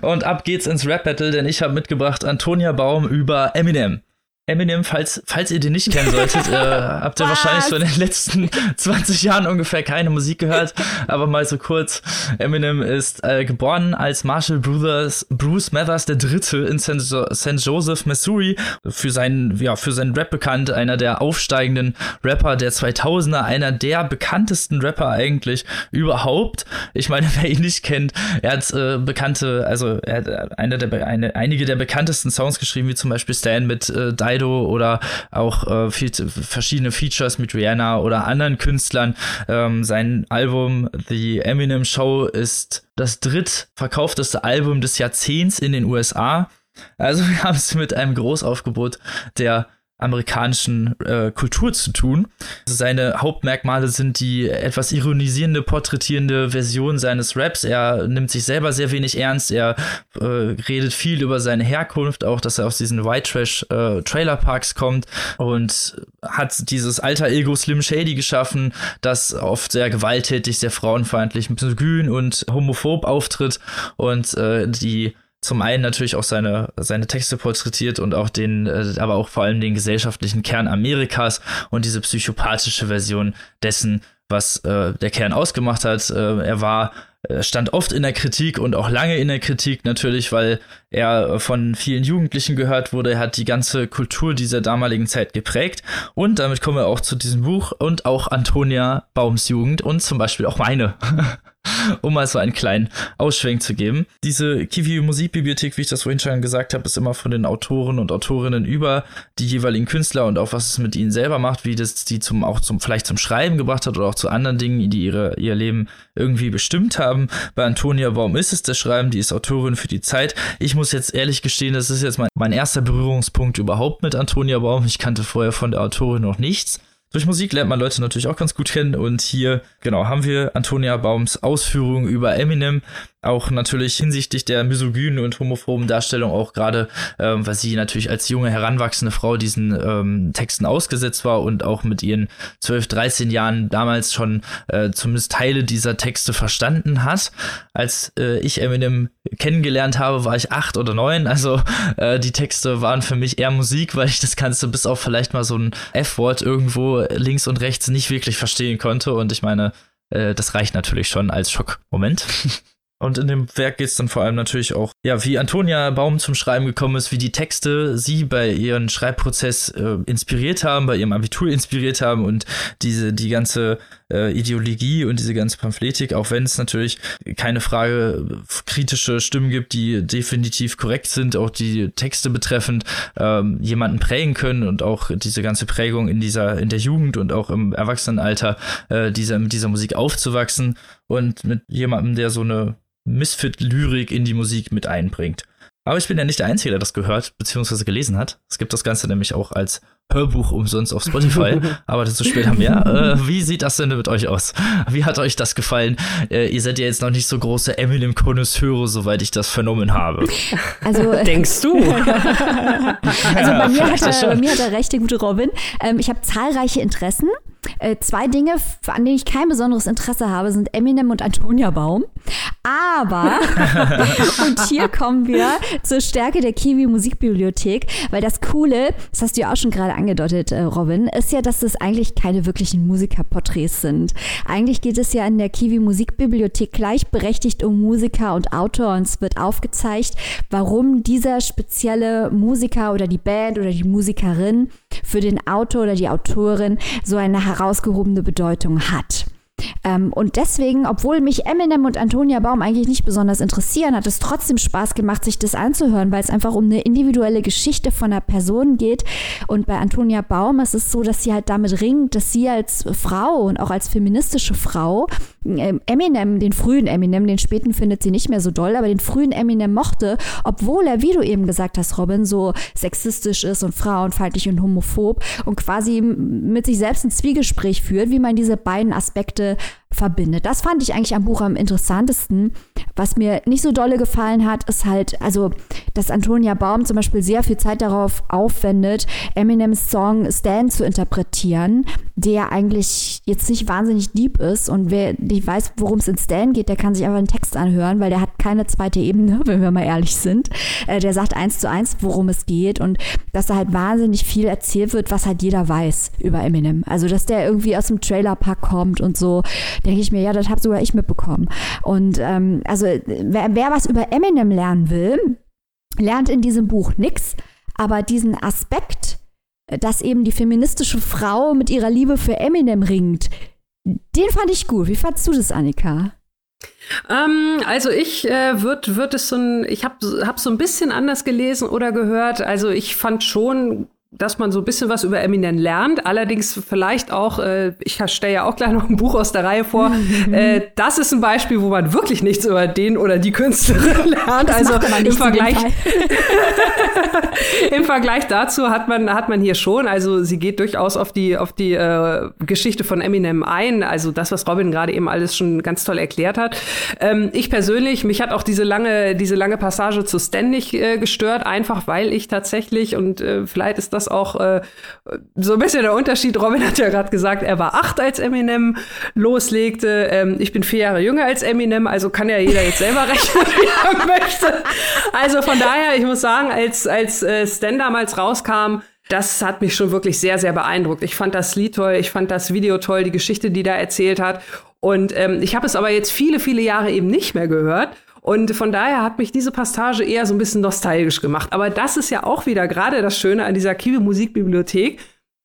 und ab geht's ins Rap-Battle, denn ich habe mitgebracht Antonia Baum über Eminem. Eminem, falls, falls ihr den nicht kennen solltet, äh, <laughs> habt ihr Was? wahrscheinlich so in den letzten <laughs> 20 Jahren ungefähr keine Musik gehört, aber mal so kurz. Eminem ist äh, geboren als Marshall Brothers, Bruce Mathers der Dritte in St. Joseph, Missouri, für seinen, ja, für seinen Rap bekannt, einer der aufsteigenden Rapper der 2000er, einer der bekanntesten Rapper eigentlich überhaupt. Ich meine, <laughs> wer ihn nicht kennt, er hat äh, bekannte, also er hat einer der, eine, einige der bekanntesten Songs geschrieben, wie zum Beispiel Stan mit äh, Die Dido oder auch äh, viel, verschiedene Features mit Rihanna oder anderen Künstlern. Ähm, sein Album The Eminem Show ist das drittverkaufteste Album des Jahrzehnts in den USA. Also <laughs> wir haben es mit einem Großaufgebot der amerikanischen äh, Kultur zu tun. Seine Hauptmerkmale sind die etwas ironisierende, porträtierende Version seines Raps. Er nimmt sich selber sehr wenig ernst. Er äh, redet viel über seine Herkunft, auch dass er aus diesen White Trash äh, Trailer Parks kommt und hat dieses alter Ego Slim Shady geschaffen, das oft sehr gewalttätig, sehr frauenfeindlich, misogyn und homophob auftritt und äh, die zum einen natürlich auch seine, seine Texte porträtiert und auch den, äh, aber auch vor allem den gesellschaftlichen Kern Amerikas und diese psychopathische Version dessen, was äh, der Kern ausgemacht hat. Äh, er war äh, stand oft in der Kritik und auch lange in der Kritik natürlich, weil er von vielen Jugendlichen gehört wurde. Er hat die ganze Kultur dieser damaligen Zeit geprägt. Und damit kommen wir auch zu diesem Buch und auch Antonia Baums Jugend und zum Beispiel auch meine. <laughs> um mal so einen kleinen Ausschwenk zu geben. Diese Kiwi Musikbibliothek, wie ich das vorhin schon gesagt habe, ist immer von den Autoren und Autorinnen über die jeweiligen Künstler und auch was es mit ihnen selber macht, wie das die zum auch zum vielleicht zum Schreiben gebracht hat oder auch zu anderen Dingen, die ihre ihr Leben irgendwie bestimmt haben. Bei Antonia Baum ist es das Schreiben, die ist Autorin für die Zeit. Ich muss jetzt ehrlich gestehen, das ist jetzt mein, mein erster Berührungspunkt überhaupt mit Antonia Baum. Ich kannte vorher von der Autorin noch nichts. Durch Musik lernt man Leute natürlich auch ganz gut kennen und hier, genau, haben wir Antonia Baums Ausführungen über Eminem, auch natürlich hinsichtlich der misogynen und homophoben Darstellung, auch gerade, ähm, weil sie natürlich als junge, heranwachsende Frau diesen ähm, Texten ausgesetzt war und auch mit ihren 12, 13 Jahren damals schon äh, zumindest Teile dieser Texte verstanden hat. Als äh, ich Eminem kennengelernt habe, war ich acht oder neun, also äh, die Texte waren für mich eher Musik, weil ich das Ganze bis auf vielleicht mal so ein F-Wort irgendwo links und rechts nicht wirklich verstehen konnte und ich meine, äh, das reicht natürlich schon als Schockmoment. <laughs> Und in dem Werk geht es dann vor allem natürlich auch, ja, wie Antonia Baum zum Schreiben gekommen ist, wie die Texte sie bei ihrem Schreibprozess äh, inspiriert haben, bei ihrem Abitur inspiriert haben und diese, die ganze äh, Ideologie und diese ganze Pamphletik, auch wenn es natürlich keine Frage kritische Stimmen gibt, die definitiv korrekt sind, auch die Texte betreffend ähm, jemanden prägen können und auch diese ganze Prägung in dieser, in der Jugend und auch im Erwachsenenalter äh, dieser, mit dieser Musik aufzuwachsen und mit jemandem, der so eine Misfit-Lyrik in die Musik mit einbringt. Aber ich bin ja nicht der Einzige, der das gehört bzw. gelesen hat. Es gibt das Ganze nämlich auch als Hörbuch umsonst auf Spotify, <laughs> aber dazu später mehr. Äh, wie sieht das denn mit euch aus? Wie hat euch das gefallen? Äh, ihr seid ja jetzt noch nicht so große Eminem-Konnoisseure, soweit ich das vernommen habe. Also <laughs> denkst du? <laughs> also bei mir, hat er, bei mir hat er recht, der gute Robin. Ähm, ich habe zahlreiche Interessen. Äh, zwei Dinge, an denen ich kein besonderes Interesse habe, sind Eminem und Antonia Baum. Aber, <laughs> und hier kommen wir zur Stärke der Kiwi Musikbibliothek, weil das Coole, das hast du ja auch schon gerade angedeutet, äh, Robin, ist ja, dass das eigentlich keine wirklichen Musikerporträts sind. Eigentlich geht es ja in der Kiwi Musikbibliothek gleichberechtigt um Musiker und Autor und es wird aufgezeigt, warum dieser spezielle Musiker oder die Band oder die Musikerin für den Autor oder die Autorin so eine herausgehobene Bedeutung hat. Ähm, und deswegen, obwohl mich Eminem und Antonia Baum eigentlich nicht besonders interessieren, hat es trotzdem Spaß gemacht, sich das anzuhören, weil es einfach um eine individuelle Geschichte von einer Person geht. Und bei Antonia Baum ist es so, dass sie halt damit ringt, dass sie als Frau und auch als feministische Frau Eminem, den frühen Eminem, den späten findet sie nicht mehr so doll, aber den frühen Eminem mochte, obwohl er, wie du eben gesagt hast, Robin, so sexistisch ist und frauenfeindlich und homophob und quasi mit sich selbst ein Zwiegespräch führt, wie man diese beiden Aspekte verbindet. Das fand ich eigentlich am Buch am interessantesten. Was mir nicht so dolle gefallen hat, ist halt, also, dass Antonia Baum zum Beispiel sehr viel Zeit darauf aufwendet, Eminems Song Stan zu interpretieren, der eigentlich jetzt nicht wahnsinnig deep ist. Und wer nicht weiß, worum es in Stan geht, der kann sich einfach einen Text anhören, weil der hat keine zweite Ebene, <laughs> wenn wir mal ehrlich sind. Äh, der sagt eins zu eins, worum es geht und dass da halt wahnsinnig viel erzählt wird, was halt jeder weiß über Eminem. Also, dass der irgendwie aus dem Trailerpark kommt und so denke ich mir, ja, das habe sogar ich mitbekommen. Und ähm, also wer, wer was über Eminem lernen will, lernt in diesem Buch nichts, aber diesen Aspekt, dass eben die feministische Frau mit ihrer Liebe für Eminem ringt, den fand ich gut. Wie fandst du das, Annika? Ähm, also ich äh, würde würd es so ein, ich habe hab so ein bisschen anders gelesen oder gehört. Also ich fand schon dass man so ein bisschen was über Eminem lernt. Allerdings vielleicht auch, äh, ich stelle ja auch gleich noch ein Buch aus der Reihe vor. <laughs> äh, das ist ein Beispiel, wo man wirklich nichts über den oder die Künstlerin <laughs> lernt. Das also im Vergleich, <laughs> im Vergleich dazu hat man hat man hier schon. Also sie geht durchaus auf die auf die äh, Geschichte von Eminem ein. Also das, was Robin gerade eben alles schon ganz toll erklärt hat. Ähm, ich persönlich, mich hat auch diese lange diese lange Passage zu Stan nicht äh, gestört, einfach weil ich tatsächlich und äh, vielleicht ist das das auch äh, so ein bisschen der Unterschied. Robin hat ja gerade gesagt, er war acht, als Eminem loslegte. Ähm, ich bin vier Jahre jünger als Eminem, also kann ja jeder jetzt selber <laughs> rechnen, wie er möchte. Also von daher, ich muss sagen, als, als äh, Stan damals rauskam, das hat mich schon wirklich sehr, sehr beeindruckt. Ich fand das Lied toll, ich fand das Video toll, die Geschichte, die da erzählt hat. Und ähm, ich habe es aber jetzt viele, viele Jahre eben nicht mehr gehört. Und von daher hat mich diese Passage eher so ein bisschen nostalgisch gemacht. Aber das ist ja auch wieder gerade das Schöne an dieser Kiwi Musikbibliothek.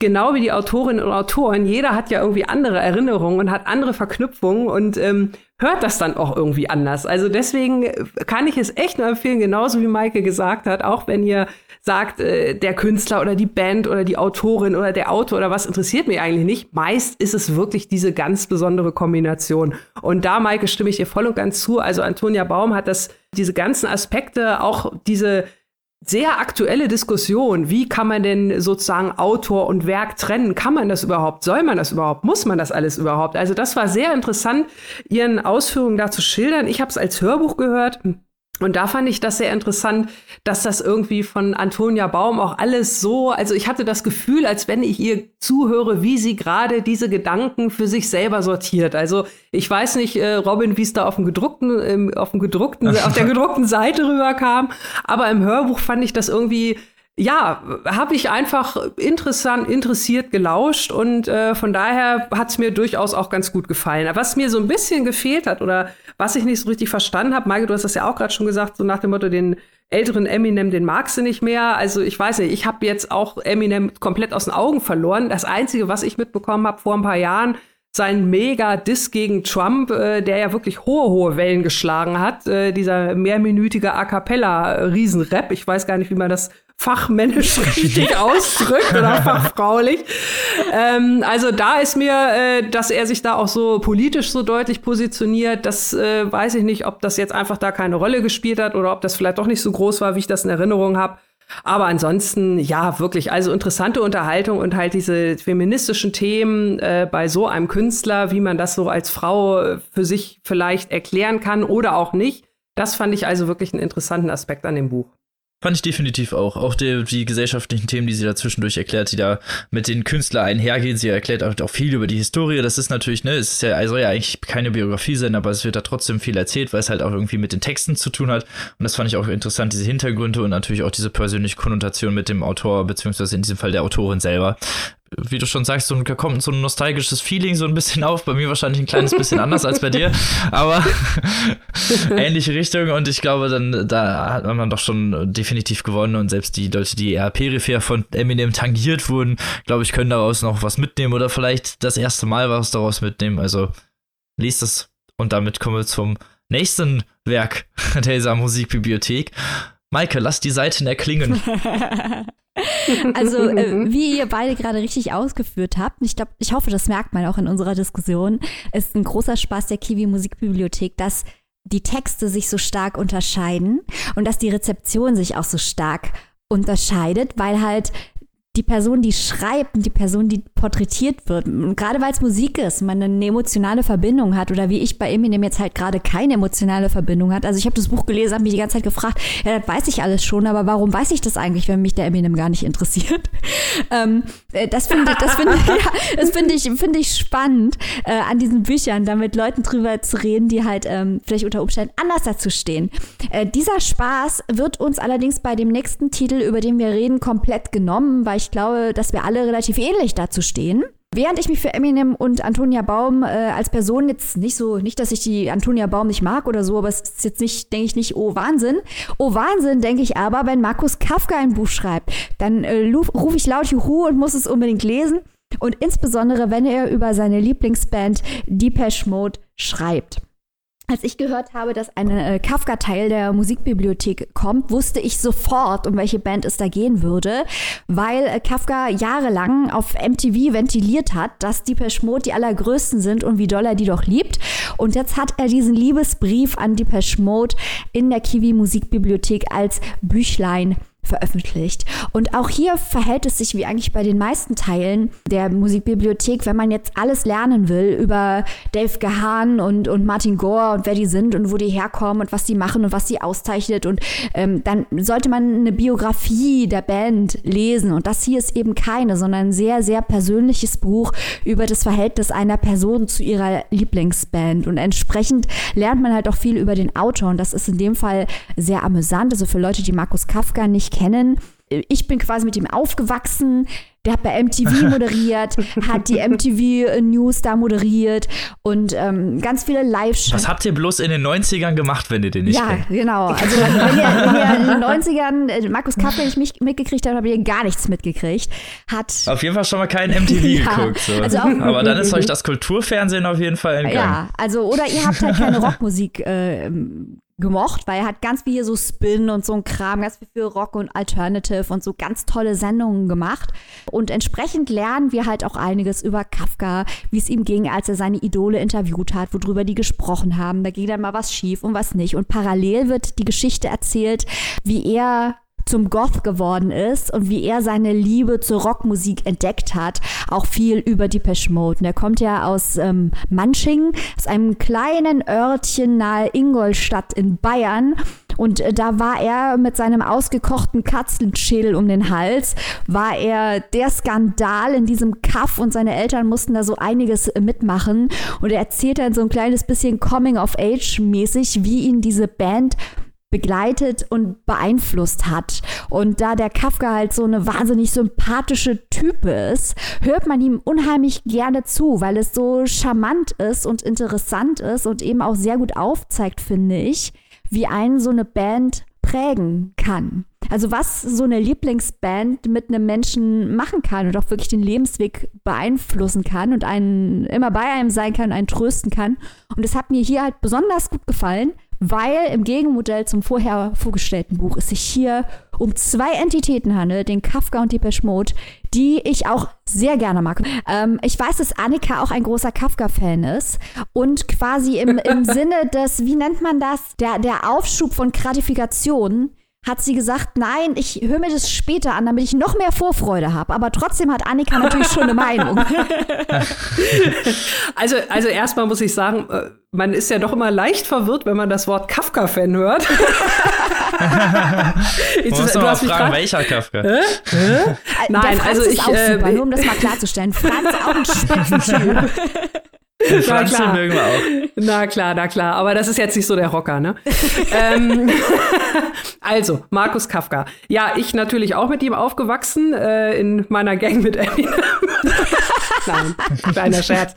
Genau wie die Autorinnen und Autoren, jeder hat ja irgendwie andere Erinnerungen und hat andere Verknüpfungen und ähm, hört das dann auch irgendwie anders. Also deswegen kann ich es echt nur empfehlen, genauso wie Maike gesagt hat, auch wenn ihr sagt, äh, der Künstler oder die Band oder die Autorin oder der Autor oder was interessiert mich eigentlich nicht. Meist ist es wirklich diese ganz besondere Kombination. Und da, Maike, stimme ich dir voll und ganz zu. Also Antonia Baum hat das, diese ganzen Aspekte, auch diese sehr aktuelle Diskussion, wie kann man denn sozusagen Autor und Werk trennen? Kann man das überhaupt? Soll man das überhaupt? Muss man das alles überhaupt? Also das war sehr interessant, Ihren Ausführungen da zu schildern. Ich habe es als Hörbuch gehört. Und da fand ich das sehr interessant, dass das irgendwie von Antonia Baum auch alles so, also ich hatte das Gefühl, als wenn ich ihr zuhöre, wie sie gerade diese Gedanken für sich selber sortiert. Also ich weiß nicht, äh, Robin, wie es da auf dem gedruckten, ähm, auf dem gedruckten, <laughs> auf der gedruckten Seite rüberkam, aber im Hörbuch fand ich das irgendwie ja, habe ich einfach interessant, interessiert gelauscht und äh, von daher hat es mir durchaus auch ganz gut gefallen. Was mir so ein bisschen gefehlt hat oder was ich nicht so richtig verstanden habe, Maike, du hast das ja auch gerade schon gesagt, so nach dem Motto, den älteren Eminem, den magst du nicht mehr. Also ich weiß nicht, ich habe jetzt auch Eminem komplett aus den Augen verloren. Das Einzige, was ich mitbekommen habe vor ein paar Jahren, sein Mega-Diss gegen Trump, äh, der ja wirklich hohe, hohe Wellen geschlagen hat. Äh, dieser mehrminütige A Cappella-Riesenrap. Ich weiß gar nicht, wie man das fachmännisch richtig ausdrückt oder <laughs> fachfraulich. Ähm, also da ist mir, äh, dass er sich da auch so politisch so deutlich positioniert, das äh, weiß ich nicht, ob das jetzt einfach da keine Rolle gespielt hat oder ob das vielleicht doch nicht so groß war, wie ich das in Erinnerung habe. Aber ansonsten, ja, wirklich, also interessante Unterhaltung und halt diese feministischen Themen äh, bei so einem Künstler, wie man das so als Frau äh, für sich vielleicht erklären kann oder auch nicht. Das fand ich also wirklich einen interessanten Aspekt an dem Buch. Fand ich definitiv auch. Auch die, die, gesellschaftlichen Themen, die sie da zwischendurch erklärt, die da mit den Künstlern einhergehen. Sie erklärt auch, auch viel über die Historie. Das ist natürlich, ne, es ist ja, soll ja eigentlich keine Biografie sein, aber es wird da trotzdem viel erzählt, weil es halt auch irgendwie mit den Texten zu tun hat. Und das fand ich auch interessant, diese Hintergründe und natürlich auch diese persönliche Konnotation mit dem Autor, beziehungsweise in diesem Fall der Autorin selber wie du schon sagst, so ein, kommt so ein nostalgisches Feeling so ein bisschen auf. Bei mir wahrscheinlich ein kleines bisschen anders als bei dir, aber <laughs> ähnliche Richtung. Und ich glaube, dann da hat man doch schon definitiv gewonnen. Und selbst die Leute, die eher peripher von Eminem tangiert wurden, glaube ich, können daraus noch was mitnehmen oder vielleicht das erste Mal was daraus mitnehmen. Also liest es. Und damit kommen wir zum nächsten Werk <laughs> dieser Musikbibliothek. Maike, lass die Seiten erklingen. <laughs> <laughs> Also, äh, wie ihr beide gerade richtig ausgeführt habt, ich glaube, ich hoffe, das merkt man auch in unserer Diskussion, ist ein großer Spaß der Kiwi Musikbibliothek, dass die Texte sich so stark unterscheiden und dass die Rezeption sich auch so stark unterscheidet, weil halt die Person, die schreibt und die Person, die porträtiert wird, und gerade weil es Musik ist, man eine emotionale Verbindung hat oder wie ich bei Eminem jetzt halt gerade keine emotionale Verbindung hat. Also ich habe das Buch gelesen, habe mich die ganze Zeit gefragt, ja, das weiß ich alles schon, aber warum weiß ich das eigentlich, wenn mich der Eminem gar nicht interessiert? <laughs> ähm, äh, das finde ich, das <laughs> ja, das ich, finde ich spannend äh, an diesen Büchern, da mit Leuten drüber zu reden, die halt ähm, vielleicht unter Umständen anders dazu stehen. Äh, dieser Spaß wird uns allerdings bei dem nächsten Titel, über den wir reden, komplett genommen, weil ich glaube, dass wir alle relativ ähnlich dazu stehen. Während ich mich für Eminem und Antonia Baum äh, als Person jetzt nicht so, nicht, dass ich die Antonia Baum nicht mag oder so, aber es ist jetzt nicht, denke ich nicht, oh Wahnsinn. Oh Wahnsinn, denke ich aber, wenn Markus Kafka ein Buch schreibt, dann äh, rufe ich laut Juhu und muss es unbedingt lesen. Und insbesondere, wenn er über seine Lieblingsband Depeche Mode schreibt. Als ich gehört habe, dass ein äh, Kafka-Teil der Musikbibliothek kommt, wusste ich sofort, um welche Band es da gehen würde, weil äh, Kafka jahrelang auf MTV ventiliert hat, dass die Mode die allergrößten sind und wie doll er die doch liebt. Und jetzt hat er diesen Liebesbrief an die Mode in der Kiwi Musikbibliothek als Büchlein veröffentlicht. Und auch hier verhält es sich wie eigentlich bei den meisten Teilen der Musikbibliothek, wenn man jetzt alles lernen will über Dave Gahan und, und Martin Gore und wer die sind und wo die herkommen und was die machen und was sie auszeichnet. Und ähm, dann sollte man eine Biografie der Band lesen. Und das hier ist eben keine, sondern ein sehr, sehr persönliches Buch über das Verhältnis einer Person zu ihrer Lieblingsband. Und entsprechend lernt man halt auch viel über den Autor. Und das ist in dem Fall sehr amüsant, also für Leute, die Markus Kafka nicht kennen. Ich bin quasi mit ihm aufgewachsen. Der hat bei MTV <laughs> moderiert, hat die MTV News da moderiert und ähm, ganz viele Live-Shows. Was habt ihr bloß in den 90ern gemacht, wenn ihr den nicht ja, kennt? Ja, genau. Also wenn ihr, in den 90ern äh, Markus Kapp, wenn ich mich mitgekriegt habe, habt ihr gar nichts mitgekriegt. Hat auf jeden Fall schon mal keinen MTV <laughs> ja, geguckt. So. Also auch, Aber dann ist euch <laughs> das Kulturfernsehen auf jeden Fall entgangen. Ja, also oder ihr habt halt keine Rockmusik äh, gemocht, weil er hat ganz viel hier so Spin und so ein Kram, ganz viel für Rock und Alternative und so ganz tolle Sendungen gemacht. Und entsprechend lernen wir halt auch einiges über Kafka, wie es ihm ging, als er seine Idole interviewt hat, worüber die gesprochen haben. Da ging dann mal was schief und was nicht. Und parallel wird die Geschichte erzählt, wie er zum Goth geworden ist und wie er seine Liebe zur Rockmusik entdeckt hat, auch viel über die Mode. Und er kommt ja aus ähm, Manching, aus einem kleinen Örtchen nahe Ingolstadt in Bayern. Und äh, da war er mit seinem ausgekochten Katzenschädel um den Hals, war er der Skandal in diesem Kaff und seine Eltern mussten da so einiges äh, mitmachen. Und er erzählt dann so ein kleines bisschen Coming of Age mäßig, wie ihn diese Band begleitet und beeinflusst hat. Und da der Kafka halt so eine wahnsinnig sympathische Typ ist, hört man ihm unheimlich gerne zu, weil es so charmant ist und interessant ist und eben auch sehr gut aufzeigt, finde ich, wie einen so eine Band prägen kann. Also was so eine Lieblingsband mit einem Menschen machen kann und auch wirklich den Lebensweg beeinflussen kann und einen immer bei einem sein kann, einen trösten kann. Und das hat mir hier halt besonders gut gefallen, weil im Gegenmodell zum vorher vorgestellten Buch es sich hier um zwei Entitäten handelt, den Kafka und die Mode, die ich auch sehr gerne mag. Ähm, ich weiß, dass Annika auch ein großer Kafka-Fan ist und quasi im, im <laughs> Sinne des, wie nennt man das, der, der Aufschub von Gratifikation hat sie gesagt, nein, ich höre mir das später an, damit ich noch mehr Vorfreude habe. Aber trotzdem hat Annika natürlich schon eine Meinung. <laughs> also, also erstmal muss ich sagen, äh, man ist ja doch immer leicht verwirrt, wenn man das Wort Kafka-Fan hört. <laughs> ich muss mal fragen, welcher Kafka? Hä? Hä? Nein, also ich. Auch äh, super, nur um das mal <laughs> klarzustellen. Franz auch ein Spitzentyp. Na klar. mögen wir auch. Na klar, na klar. Aber das ist jetzt nicht so der Rocker, ne? <laughs> ähm, <laughs> also, Markus Kafka. Ja, ich natürlich auch mit ihm aufgewachsen, äh, in meiner Gang mit Eminem. <laughs> Nein, kleiner Scherz.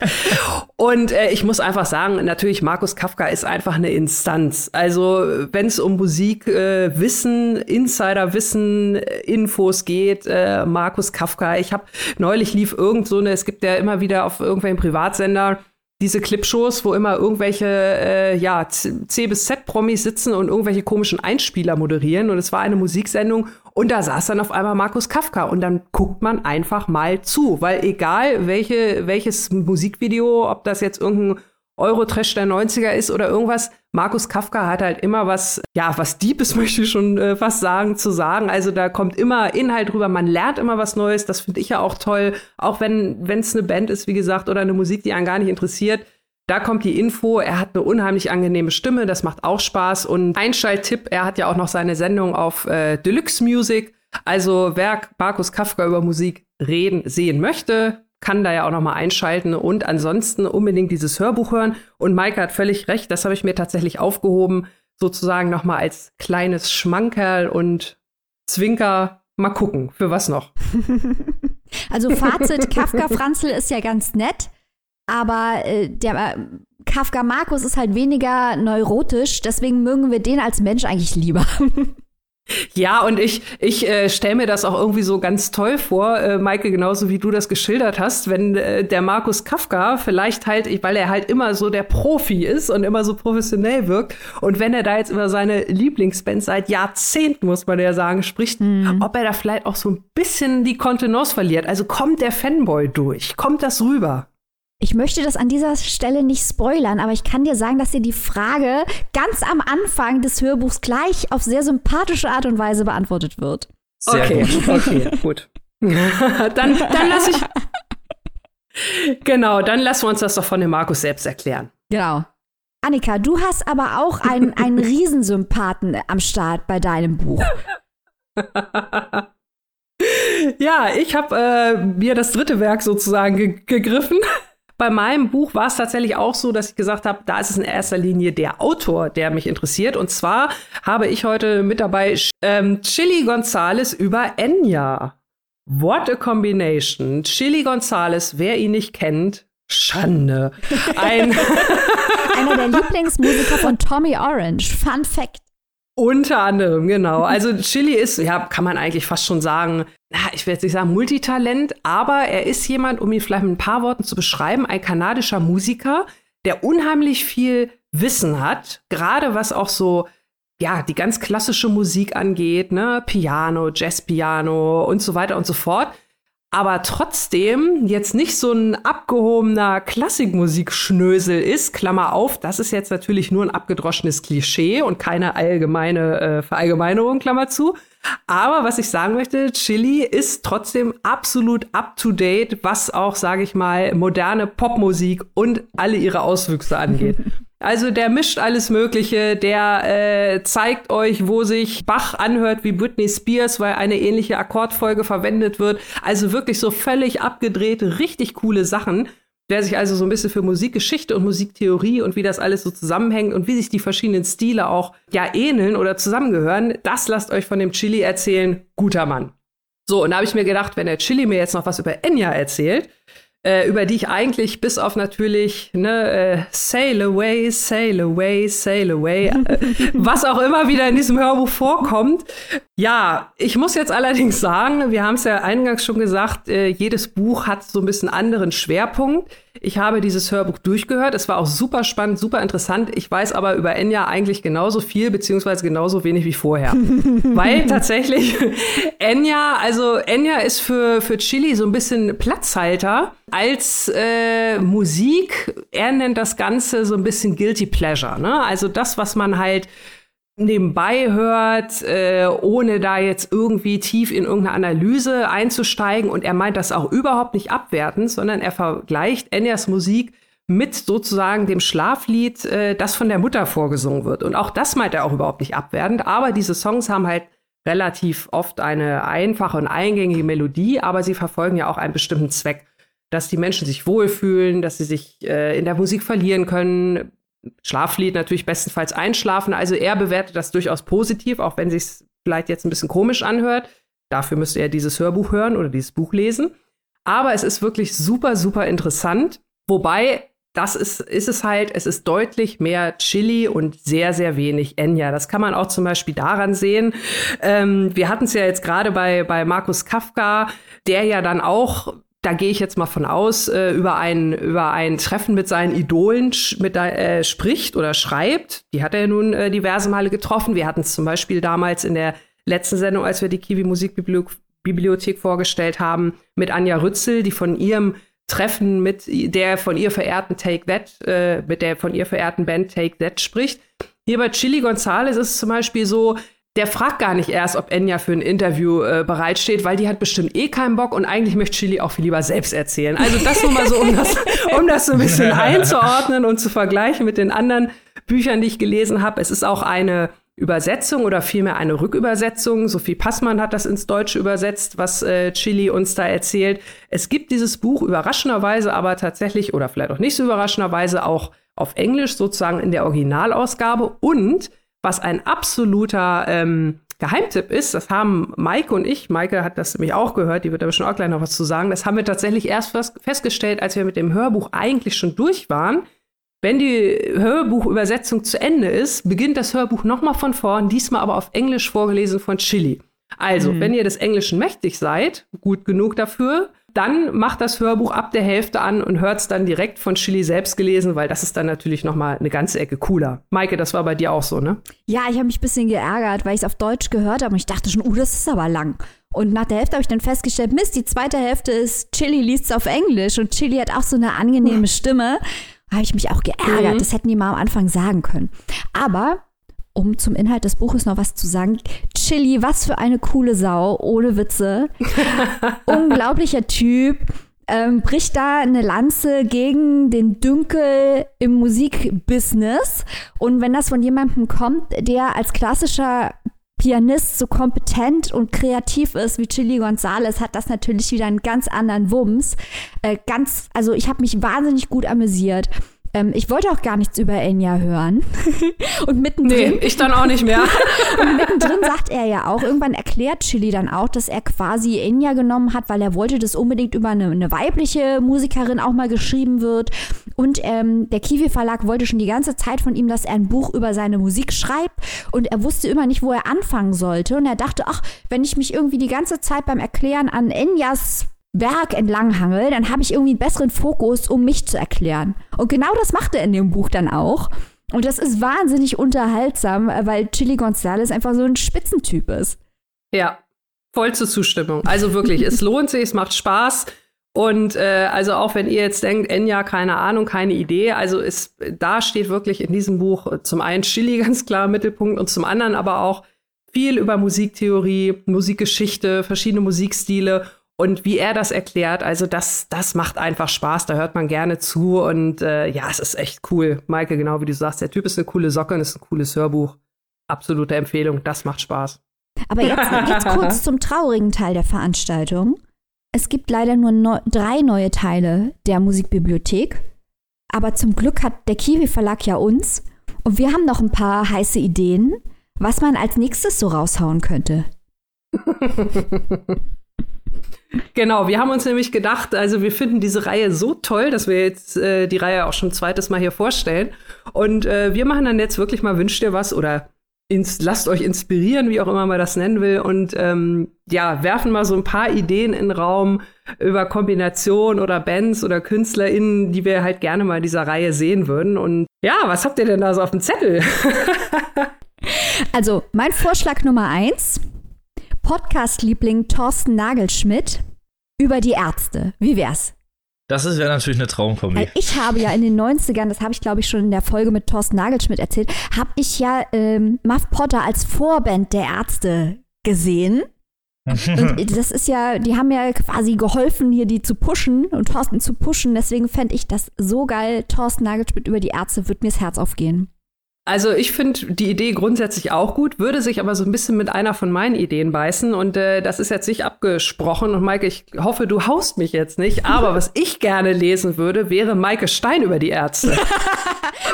Und äh, ich muss einfach sagen, natürlich, Markus Kafka ist einfach eine Instanz. Also, wenn es um Musik, äh, Wissen, Insider-Wissen, äh, Infos geht, äh, Markus Kafka. Ich habe neulich lief irgend so eine, es gibt ja immer wieder auf irgendwelchen Privatsender diese Clipshows, wo immer irgendwelche äh, ja, C bis Z-Promis sitzen und irgendwelche komischen Einspieler moderieren. Und es war eine Musiksendung und da saß dann auf einmal Markus Kafka und dann guckt man einfach mal zu, weil egal welche, welches Musikvideo, ob das jetzt irgendein Eurotrash der 90er ist oder irgendwas. Markus Kafka hat halt immer was, ja, was Diebes <laughs> möchte ich schon äh, fast sagen, zu sagen. Also da kommt immer Inhalt rüber, man lernt immer was Neues, das finde ich ja auch toll. Auch wenn es eine Band ist, wie gesagt, oder eine Musik, die einen gar nicht interessiert. Da kommt die Info, er hat eine unheimlich angenehme Stimme, das macht auch Spaß. Und Einschalttipp, er hat ja auch noch seine Sendung auf äh, Deluxe Music. Also wer Markus Kafka über Musik reden, sehen möchte, kann da ja auch noch mal einschalten und ansonsten unbedingt dieses Hörbuch hören. Und Maike hat völlig recht, das habe ich mir tatsächlich aufgehoben, sozusagen noch mal als kleines Schmankerl und Zwinker. Mal gucken, für was noch. <laughs> Also Fazit, Kafka Franzl ist ja ganz nett, aber äh, der äh, Kafka Markus ist halt weniger neurotisch, deswegen mögen wir den als Mensch eigentlich lieber. <laughs> Ja, und ich, ich äh, stelle mir das auch irgendwie so ganz toll vor, äh, Maike, genauso wie du das geschildert hast, wenn äh, der Markus Kafka vielleicht halt, weil er halt immer so der Profi ist und immer so professionell wirkt, und wenn er da jetzt über seine Lieblingsband seit Jahrzehnten, muss man ja sagen, spricht, mhm. ob er da vielleicht auch so ein bisschen die Kontenance verliert. Also kommt der Fanboy durch? Kommt das rüber? Ich möchte das an dieser Stelle nicht spoilern, aber ich kann dir sagen, dass dir die Frage ganz am Anfang des Hörbuchs gleich auf sehr sympathische Art und Weise beantwortet wird. Sehr okay, gut. <laughs> okay, gut. <laughs> dann dann lasse ich. Genau, dann lassen wir uns das doch von dem Markus selbst erklären. Genau. Annika, du hast aber auch einen, einen <laughs> Riesensympathen am Start bei deinem Buch. ja, ich habe äh, mir das dritte Werk sozusagen ge gegriffen. Bei meinem Buch war es tatsächlich auch so, dass ich gesagt habe, da ist es in erster Linie der Autor, der mich interessiert. Und zwar habe ich heute mit dabei ähm, Chili Gonzales über Enya. What a combination. Chili Gonzales, wer ihn nicht kennt, Schande. <laughs> Ein Einer der <laughs> Lieblingsmusiker von Tommy Orange. Fun Fact. Unter anderem, genau. Also Chili ist, ja, kann man eigentlich fast schon sagen, ich will jetzt nicht sagen Multitalent, aber er ist jemand, um ihn vielleicht mit ein paar Worten zu beschreiben, ein kanadischer Musiker, der unheimlich viel Wissen hat, gerade was auch so ja, die ganz klassische Musik angeht, ne, Piano, Jazzpiano und so weiter und so fort aber trotzdem jetzt nicht so ein abgehobener Klassikmusikschnösel ist, Klammer auf, das ist jetzt natürlich nur ein abgedroschenes Klischee und keine allgemeine äh, Verallgemeinerung, Klammer zu. Aber was ich sagen möchte, Chili ist trotzdem absolut up-to-date, was auch, sage ich mal, moderne Popmusik und alle ihre Auswüchse angeht. <laughs> Also der mischt alles Mögliche, der äh, zeigt euch, wo sich Bach anhört wie Britney Spears, weil eine ähnliche Akkordfolge verwendet wird. Also wirklich so völlig abgedrehte, richtig coole Sachen. Wer sich also so ein bisschen für Musikgeschichte und Musiktheorie und wie das alles so zusammenhängt und wie sich die verschiedenen Stile auch ja ähneln oder zusammengehören, das lasst euch von dem Chili erzählen. Guter Mann. So, und da habe ich mir gedacht, wenn der Chili mir jetzt noch was über Enya erzählt, äh, über die ich eigentlich bis auf natürlich ne, äh, Sail Away, Sail Away, Sail Away, äh, <laughs> was auch immer wieder in diesem Hörbuch vorkommt. Ja, ich muss jetzt allerdings sagen, wir haben es ja eingangs schon gesagt, äh, jedes Buch hat so ein bisschen anderen Schwerpunkt. Ich habe dieses Hörbuch durchgehört. Es war auch super spannend, super interessant. Ich weiß aber über Enya eigentlich genauso viel, beziehungsweise genauso wenig wie vorher. <laughs> Weil tatsächlich <laughs> Enya, also Enya ist für, für Chili so ein bisschen Platzhalter als äh, Musik. Er nennt das Ganze so ein bisschen Guilty Pleasure. Ne? Also das, was man halt nebenbei hört, äh, ohne da jetzt irgendwie tief in irgendeine Analyse einzusteigen. Und er meint das auch überhaupt nicht abwertend, sondern er vergleicht Enyas Musik mit sozusagen dem Schlaflied, äh, das von der Mutter vorgesungen wird. Und auch das meint er auch überhaupt nicht abwertend, aber diese Songs haben halt relativ oft eine einfache und eingängige Melodie, aber sie verfolgen ja auch einen bestimmten Zweck, dass die Menschen sich wohlfühlen, dass sie sich äh, in der Musik verlieren können. Schlaflied natürlich bestenfalls einschlafen. Also er bewertet das durchaus positiv, auch wenn sich vielleicht jetzt ein bisschen komisch anhört. Dafür müsste er dieses Hörbuch hören oder dieses Buch lesen. Aber es ist wirklich super, super interessant. Wobei das ist, ist es halt, es ist deutlich mehr Chili und sehr, sehr wenig Enya. Das kann man auch zum Beispiel daran sehen. Ähm, wir hatten es ja jetzt gerade bei, bei Markus Kafka, der ja dann auch da gehe ich jetzt mal von aus, äh, über, ein, über ein Treffen mit seinen Idolen mit, äh, spricht oder schreibt. Die hat er nun äh, diverse Male getroffen. Wir hatten es zum Beispiel damals in der letzten Sendung, als wir die Kiwi Musikbibliothek vorgestellt haben, mit Anja Rützel, die von ihrem Treffen mit der von ihr verehrten Take That, äh, mit der von ihr verehrten Band Take That spricht. Hier bei Chili Gonzalez ist es zum Beispiel so, der fragt gar nicht erst, ob Enya für ein Interview äh, bereitsteht, weil die hat bestimmt eh keinen Bock und eigentlich möchte Chili auch viel lieber selbst erzählen. Also das nur mal so, um das, um das so ein bisschen <laughs> einzuordnen und zu vergleichen mit den anderen Büchern, die ich gelesen habe. Es ist auch eine Übersetzung oder vielmehr eine Rückübersetzung. Sophie Passmann hat das ins Deutsche übersetzt, was äh, Chili uns da erzählt. Es gibt dieses Buch überraschenderweise aber tatsächlich oder vielleicht auch nicht so überraschenderweise auch auf Englisch sozusagen in der Originalausgabe und was ein absoluter ähm, Geheimtipp ist, das haben Maike und ich, Maike hat das nämlich auch gehört, die wird aber schon auch gleich noch was zu sagen, das haben wir tatsächlich erst festgestellt, als wir mit dem Hörbuch eigentlich schon durch waren wenn die Hörbuchübersetzung zu Ende ist, beginnt das Hörbuch nochmal von vorn, diesmal aber auf Englisch vorgelesen von Chili. Also, mhm. wenn ihr des Englischen mächtig seid, gut genug dafür, dann macht das Hörbuch ab der Hälfte an und hört es dann direkt von Chili selbst gelesen, weil das ist dann natürlich noch mal eine ganze Ecke cooler. Maike, das war bei dir auch so, ne? Ja, ich habe mich ein bisschen geärgert, weil ich es auf Deutsch gehört habe und ich dachte schon, uh, das ist aber lang. Und nach der Hälfte habe ich dann festgestellt, Mist, die zweite Hälfte ist, Chili liest es auf Englisch und Chili hat auch so eine angenehme Stimme habe ich mich auch geärgert. Mhm. Das hätten die mal am Anfang sagen können. Aber um zum Inhalt des Buches noch was zu sagen. Chili, was für eine coole Sau, ohne Witze. <laughs> Unglaublicher Typ. Ähm, bricht da eine Lanze gegen den Dünkel im Musikbusiness. Und wenn das von jemandem kommt, der als klassischer Pianist so kompetent und kreativ ist wie Chili Gonzalez, hat das natürlich wieder einen ganz anderen Wumms. Äh, ganz, also ich habe mich wahnsinnig gut amüsiert. Ähm, ich wollte auch gar nichts über Enya hören. <laughs> und mittendrin. Nee, ich dann auch nicht mehr. <laughs> und mittendrin sagt er ja auch, irgendwann erklärt Chili dann auch, dass er quasi Enya genommen hat, weil er wollte, dass unbedingt über eine, eine weibliche Musikerin auch mal geschrieben wird. Und ähm, der Kiwi Verlag wollte schon die ganze Zeit von ihm, dass er ein Buch über seine Musik schreibt. Und er wusste immer nicht, wo er anfangen sollte. Und er dachte, ach, wenn ich mich irgendwie die ganze Zeit beim Erklären an Enyas Werk entlanghangel, dann habe ich irgendwie einen besseren Fokus, um mich zu erklären. Und genau das macht er in dem Buch dann auch. Und das ist wahnsinnig unterhaltsam, weil Chili Gonzalez einfach so ein Spitzentyp ist. Ja, vollste Zustimmung. Also wirklich, es <laughs> lohnt sich, es macht Spaß. Und äh, also auch wenn ihr jetzt denkt, Enya, keine Ahnung, keine Idee, also ist, da steht wirklich in diesem Buch zum einen Chili <laughs> ganz klar im Mittelpunkt und zum anderen aber auch viel über Musiktheorie, Musikgeschichte, verschiedene Musikstile und wie er das erklärt, also das, das macht einfach Spaß, da hört man gerne zu und äh, ja, es ist echt cool. Maike, genau wie du sagst, der Typ ist eine coole Socke und ist ein cooles Hörbuch. Absolute Empfehlung, das macht Spaß. Aber jetzt, <laughs> jetzt kurz zum traurigen Teil der Veranstaltung. Es gibt leider nur neu, drei neue Teile der Musikbibliothek. Aber zum Glück hat der Kiwi Verlag ja uns. Und wir haben noch ein paar heiße Ideen, was man als nächstes so raushauen könnte. <laughs> Genau, wir haben uns nämlich gedacht, also wir finden diese Reihe so toll, dass wir jetzt äh, die Reihe auch schon zweites Mal hier vorstellen. Und äh, wir machen dann jetzt wirklich mal Wünscht dir was oder ins, lasst euch inspirieren, wie auch immer man das nennen will. Und ähm, ja, werfen mal so ein paar Ideen in den Raum über Kombinationen oder Bands oder KünstlerInnen, die wir halt gerne mal in dieser Reihe sehen würden. Und ja, was habt ihr denn da so auf dem Zettel? <laughs> also, mein Vorschlag Nummer eins Podcast-Liebling Thorsten Nagelschmidt über die Ärzte. Wie wär's? Das ist ja natürlich eine Traumkombi. Ich habe ja in den 90ern, das habe ich glaube ich schon in der Folge mit Thorsten Nagelschmidt erzählt, habe ich ja ähm, Muff Potter als Vorband der Ärzte gesehen. <laughs> Und das ist ja, die haben ja quasi geholfen, hier die zu pushen und Thorsten zu pushen. Deswegen fände ich das so geil. Thorsten Nagelschmidt über die Ärzte, wird mir das Herz aufgehen. Also ich finde die Idee grundsätzlich auch gut, würde sich aber so ein bisschen mit einer von meinen Ideen beißen und äh, das ist jetzt nicht abgesprochen und Maike, ich hoffe, du haust mich jetzt nicht, aber was ich gerne lesen würde, wäre Maike Stein über die Ärzte. <laughs>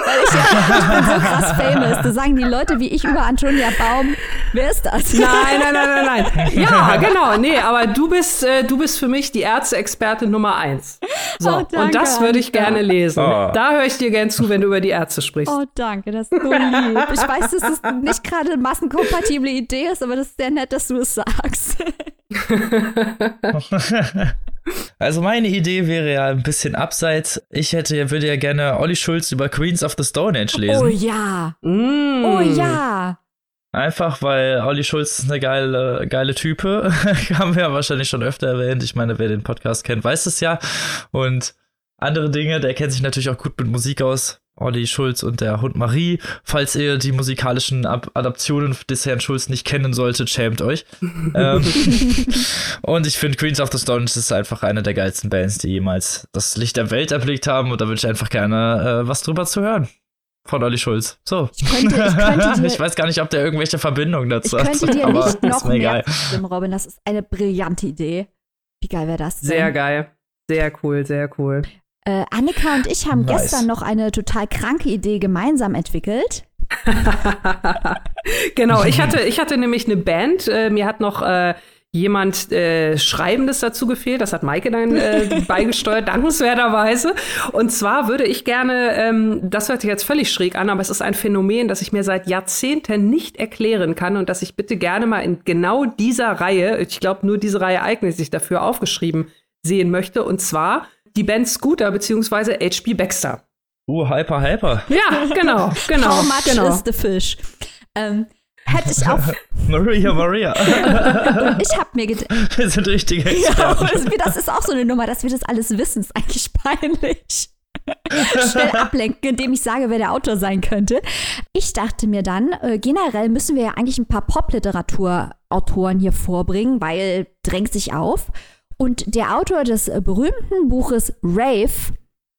Weil ich, ja, ich bin so krass famous. Da sagen die Leute wie ich über Antonia Baum, wer ist das? Nein, nein, nein, nein, nein. <laughs> Ja, genau, nee, aber du bist, äh, du bist für mich die Ärzte-Expertin Nummer eins. So, Oh, danke, und das würde ich gerne lesen. Oh. Da höre ich dir gern zu, wenn du über die Ärzte sprichst. Oh, danke, das lieb. Ich weiß, dass es nicht gerade eine massenkompatible Idee ist, aber das ist sehr nett, dass du es sagst. <laughs> Also meine Idee wäre ja ein bisschen abseits. Ich hätte, würde ja gerne Olli Schulz über Queens of the Stone Age lesen. Oh ja. Mm. Oh ja. Einfach weil Olli Schulz ist eine geile, geile Type. <laughs> Haben wir ja wahrscheinlich schon öfter erwähnt. Ich meine, wer den Podcast kennt, weiß es ja. Und andere Dinge, der kennt sich natürlich auch gut mit Musik aus. Olli Schulz und der Hund Marie. Falls ihr die musikalischen Ab Adaptionen des Herrn Schulz nicht kennen solltet, schämt euch. <laughs> ähm, <laughs> und ich finde Queens of the Stone ist einfach eine der geilsten Bands, die jemals das Licht der Welt erblickt haben. Und da würde ich einfach gerne äh, was drüber zu hören. Von Olli Schulz. So. Ich könnte, ich könnte <laughs> dir, Ich weiß gar nicht, ob der irgendwelche Verbindungen ich dazu könnte hat. dir aber nicht noch ist mir mehr egal. zustimmen, Robin. Das ist eine brillante Idee. Wie geil wäre das denn? Sehr geil. Sehr cool, sehr cool. Äh, Annika und ich haben Nice. gestern noch eine total kranke Idee gemeinsam entwickelt. <laughs> genau, ich hatte, ich hatte nämlich eine Band. Äh, mir hat noch äh, jemand äh, Schreibendes dazu gefehlt. Das hat Maike dann äh, <laughs> beigesteuert, dankenswerterweise. Und zwar würde ich gerne, ähm, das hört sich jetzt völlig schräg an, aber es ist ein Phänomen, das ich mir seit Jahrzehnten nicht erklären kann und das ich bitte gerne mal in genau dieser Reihe, ich glaube, nur diese Reihe eignet sich dafür, aufgeschrieben sehen möchte. Und zwar die Band Scooter beziehungsweise H.P. Baxter. Uh, Hyper, Hyper. Ja, genau, <laughs> genau. How much genau. is the fish? Ähm, hätte ich auch. <laughs> Maria, Maria. Und <laughs> ich habe mir gedacht, Wir sind richtige ja, Experten. das ist auch so eine Nummer, dass wir das alles wissen, ist eigentlich peinlich. Schnell ablenken, indem ich sage, wer der Autor sein könnte. Ich dachte mir dann, äh, generell müssen wir ja eigentlich ein paar Popliteraturautoren hier vorbringen, weil drängt sich auf. Und der Autor des berühmten Buches Rave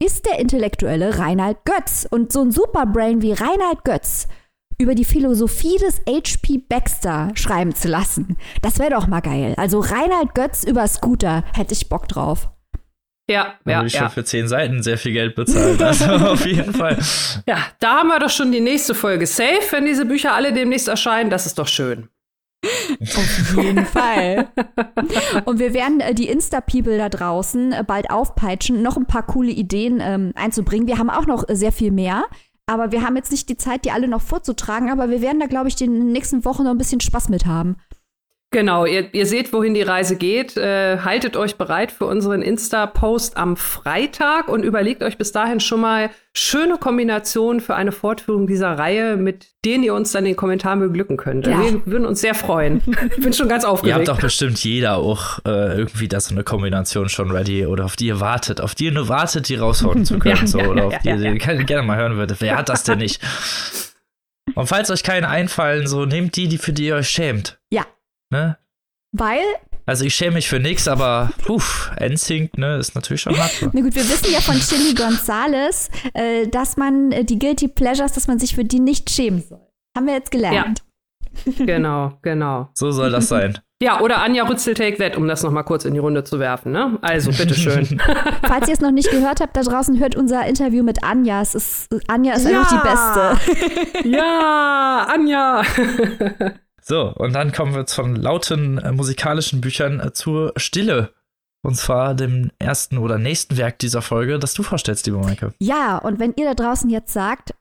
ist der intellektuelle Reinhard Götz. Und so ein Superbrain wie Reinhard Götz über die Philosophie des H.P. Baxter schreiben zu lassen, das wäre doch mal geil. Also Reinhard Götz über Scooter, hätte ich Bock drauf. Ja, Da ja, habe ich ja. schon für zehn Seiten sehr viel Geld bezahlt. Also <laughs> auf jeden Fall. Ja, da haben wir doch schon die nächste Folge safe, wenn diese Bücher alle demnächst erscheinen. Das ist doch schön. Auf jeden Fall. <laughs> Und wir werden äh, die Insta-People da draußen äh, bald aufpeitschen, noch ein paar coole Ideen ähm, einzubringen. Wir haben auch noch äh, sehr viel mehr. Aber wir haben jetzt nicht die Zeit, die alle noch vorzutragen. Aber wir werden da, glaube ich, in den nächsten Wochen noch ein bisschen Spaß mit haben. Genau, ihr, ihr seht, wohin die Reise geht. Äh, haltet euch bereit für unseren Insta-Post am Freitag und überlegt euch bis dahin schon mal schöne Kombinationen für eine Fortführung dieser Reihe, mit denen ihr uns dann in den Kommentaren beglücken könnt. Ja. Wir würden uns sehr freuen. ich bin schon ganz <laughs> Ihr habt aufgeregt. doch bestimmt jeder auch äh, irgendwie da so eine Kombination schon ready oder auf die ihr wartet, auf die ihr nur wartet, die raushauen zu <laughs> können. Ja, so, ja, oder ja, auf die ja, ihr ja. gerne mal hören würdet. Wer hat das denn nicht? <laughs> Und falls euch keine einfallen, so nehmt die, die für die ihr euch schämt. Ja. Ne? Weil, Also ich schäme mich für nichts, aber puh, NSYNC, ne, ist natürlich schon hart. na gut, wir wissen ja von Chili Gonzales, äh, dass man äh, die Guilty Pleasures, dass man sich für die nicht schämen soll. Haben wir jetzt gelernt. <laughs> genau, genau. So soll das sein. Ja, oder Anja Rützel Take That, um das noch mal kurz in die Runde zu werfen. Ne? Also, bitteschön. <laughs> Falls ihr es noch nicht gehört habt, da draußen hört unser Interview mit Anja. Es ist, Anja ist Ja. einfach die Beste. ja, Anja. <laughs> So, und dann kommen wir jetzt von lauten äh, musikalischen Büchern äh, zur Stille. Und zwar dem ersten oder nächsten Werk dieser Folge, das du vorstellst, liebe Maike. Ja, und wenn ihr da draußen jetzt sagt,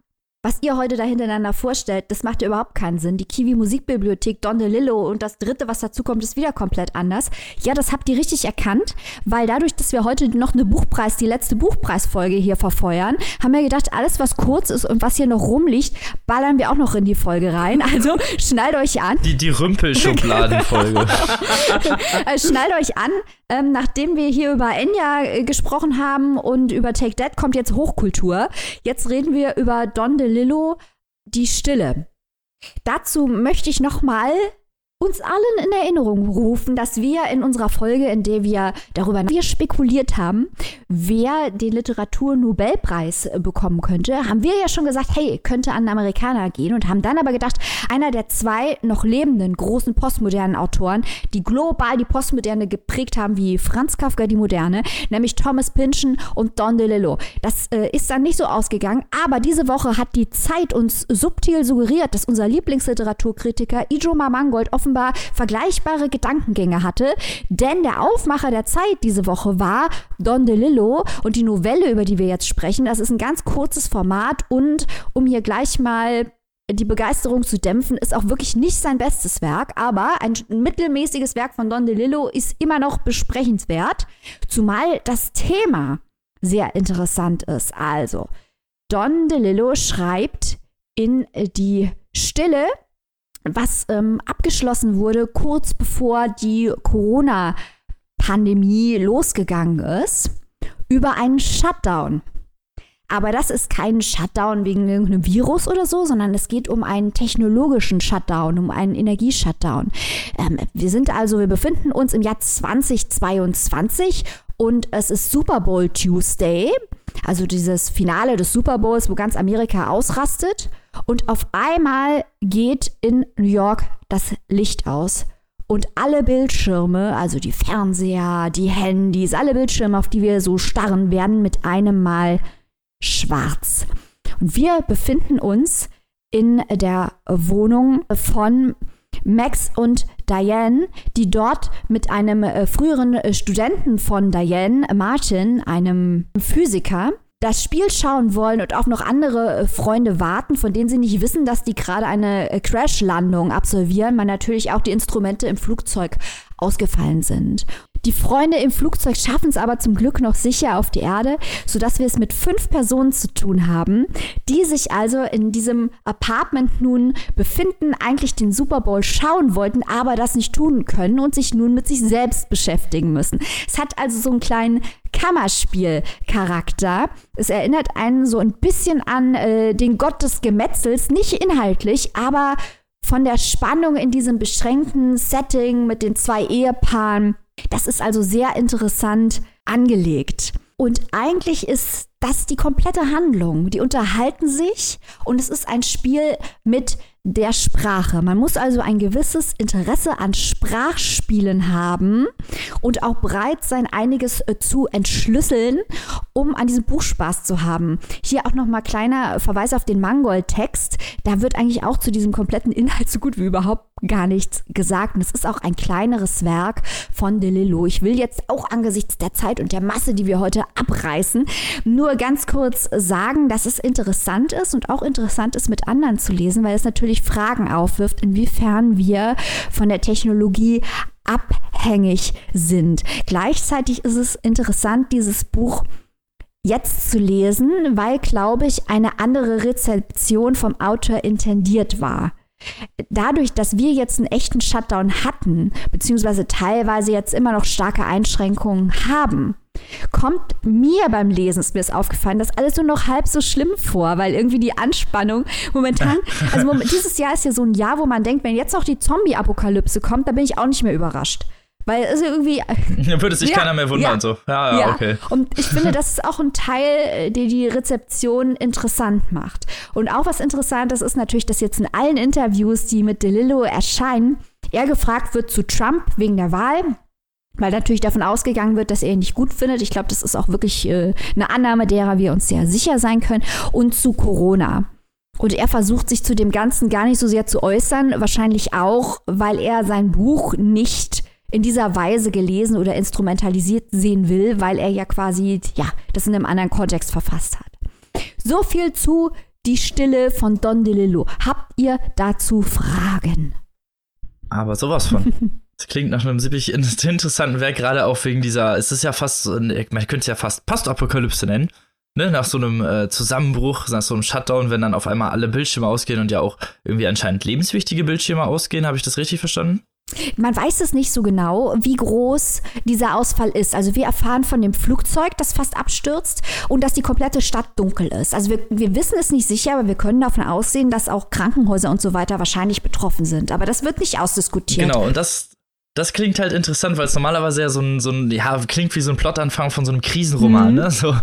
was ihr heute da hintereinander vorstellt, das macht ja überhaupt keinen Sinn. Die Kiwi Musikbibliothek, Don DeLillo und das dritte, was dazu kommt, ist wieder komplett anders. Ja, das habt ihr richtig erkannt, weil dadurch, dass wir heute noch eine Buchpreis, die letzte Buchpreisfolge hier verfeuern, haben wir gedacht, alles, was kurz ist und was hier noch rumliegt, ballern wir auch noch in die Folge rein. Also schnallt euch an. Die, die Rümpelschubladenfolge. <laughs> Äh, schnallt euch an, ähm, nachdem wir hier über Enya äh, gesprochen haben und über Take That kommt jetzt Hochkultur. Jetzt reden wir über Don DeLillo, Die Stille. Dazu möchte ich noch mal uns allen in Erinnerung rufen, dass wir in unserer Folge, in der wir darüber wir spekuliert haben, wer den Literaturnobelpreis bekommen könnte, haben wir ja schon gesagt, hey, könnte an einen Amerikaner gehen und haben dann aber gedacht, einer der zwei noch lebenden großen postmodernen Autoren, die global die Postmoderne geprägt haben, wie Franz Kafka die Moderne, nämlich Thomas Pynchon und Don DeLillo. Das äh, ist dann nicht so ausgegangen, aber diese Woche hat die Zeit uns subtil suggeriert, dass unser Lieblingsliteraturkritiker Ijoma Mangold offenbar offenbar vergleichbare Gedankengänge hatte, denn der Aufmacher der Zeit diese Woche war Don DeLillo und die Novelle, über die wir jetzt sprechen, das ist ein ganz kurzes Format und um hier gleich mal die Begeisterung zu dämpfen, ist auch wirklich nicht sein bestes Werk, aber ein mittelmäßiges Werk von Don DeLillo ist immer noch besprechenswert, zumal das Thema sehr interessant ist. Also, Don DeLillo schreibt in die Stille was ähm, abgeschlossen wurde, kurz bevor die Corona-Pandemie losgegangen ist, über einen Shutdown. Aber das ist kein Shutdown wegen irgendeinem Virus oder so, sondern es geht um einen technologischen Shutdown, um einen Energieshutdown. Ähm, wir sind also, wir befinden uns im Jahr 2022 und es ist Super Bowl Tuesday, also dieses Finale des Super Bowls, wo ganz Amerika ausrastet. Und auf einmal geht in New York das Licht aus. Und alle Bildschirme, also die Fernseher, die Handys, alle Bildschirme, auf die wir so starren, werden mit einem Mal schwarz. Und wir befinden uns in der Wohnung von Max und Diane, die dort mit einem äh, früheren Studenten von Diane, Martin, einem Physiker, das Spiel schauen wollen und auch noch andere äh, Freunde warten, von denen sie nicht wissen, dass die gerade eine äh, Crashlandung absolvieren, weil natürlich auch die Instrumente im Flugzeug ausgefallen sind. Die Freunde im Flugzeug schaffen es aber zum Glück noch sicher auf die Erde, sodass wir es mit fünf Personen zu tun haben, die sich also in diesem Apartment nun befinden, eigentlich den Super Bowl schauen wollten, aber das nicht tun können und sich nun mit sich selbst beschäftigen müssen. Es hat also so einen kleinen Kammerspiel-Charakter. Es erinnert einen so ein bisschen an äh, den Gott des Gemetzels, nicht inhaltlich, aber von der Spannung in diesem beschränkten Setting mit den zwei Ehepaaren das ist also sehr interessant angelegt. Und eigentlich ist das die komplette Handlung. Die unterhalten sich und es ist ein Spiel mit der Sprache. Man muss also ein gewisses Interesse an Sprachspielen haben und auch bereit sein, einiges äh, zu entschlüsseln, um an diesem Buch Spaß zu haben. Hier auch nochmal kleiner Verweis auf den Mangold-Text. Da wird eigentlich auch zu diesem kompletten Inhalt so gut wie überhaupt gar nichts gesagt. Und es ist auch ein kleineres Werk von DeLillo. Ich will jetzt auch angesichts der Zeit und der Masse, die wir heute abreißen, nur ganz kurz sagen, dass es interessant ist und auch interessant ist, mit anderen zu lesen, weil es natürlich Fragen aufwirft, inwiefern wir von der Technologie abhängig sind. Gleichzeitig ist es interessant, dieses Buch jetzt zu lesen, weil, glaube ich, eine andere Rezeption vom Autor intendiert war dadurch, dass wir jetzt einen echten Shutdown hatten, beziehungsweise teilweise jetzt immer noch starke Einschränkungen haben, kommt mir beim Lesen, ist mir das aufgefallen, das alles nur noch halb so schlimm vor, weil irgendwie die Anspannung momentan, <laughs> also dieses Jahr ist ja so ein Jahr, wo man denkt, wenn jetzt noch die Zombie-Apokalypse kommt, da bin ich auch nicht mehr überrascht. Weil es irgendwie. <laughs> Da würde sich ja, keiner mehr wundern, ja, so. Ja, ja, ja, okay. Und ich finde, <laughs> das ist auch ein Teil, äh, der die Rezeption interessant macht. Und auch was Interessantes ist natürlich, dass jetzt in allen Interviews, die mit DeLillo erscheinen, er gefragt wird zu Trump wegen der Wahl. Weil natürlich davon ausgegangen wird, dass er ihn nicht gut findet. Ich glaube, das ist auch wirklich äh, eine Annahme, derer wir uns sehr sicher sein können. Und zu Corona. Und er versucht sich zu dem Ganzen gar nicht so sehr zu äußern. Wahrscheinlich auch, weil er sein Buch nicht in dieser Weise gelesen oder instrumentalisiert sehen will, weil er ja quasi, ja, das in einem anderen Kontext verfasst hat. So viel zu Die Stille von Don DeLillo. Habt ihr dazu Fragen? Aber sowas von. <laughs> Das klingt nach einem ziemlich <laughs> interessanten Werk, gerade auch wegen dieser, es ist ja fast, man könnte es ja fast Postapokalypse nennen. Ne, nach so einem äh, Zusammenbruch, nach so einem Shutdown, wenn dann auf einmal alle Bildschirme ausgehen und ja auch irgendwie anscheinend lebenswichtige Bildschirme ausgehen, habe ich das richtig verstanden? man weiß es nicht so genau, wie groß dieser Ausfall ist. Also wir erfahren von dem Flugzeug, das fast abstürzt und dass die komplette Stadt dunkel ist. Also wir, wir wissen es nicht sicher, aber wir können davon aussehen, dass auch Krankenhäuser und so weiter wahrscheinlich betroffen sind. Aber das wird nicht ausdiskutiert. Genau, und das, das klingt halt interessant, weil es normalerweise ja so ein, so ein, ja, klingt wie so ein Plotanfang von so einem Krisenroman, mhm. ne? So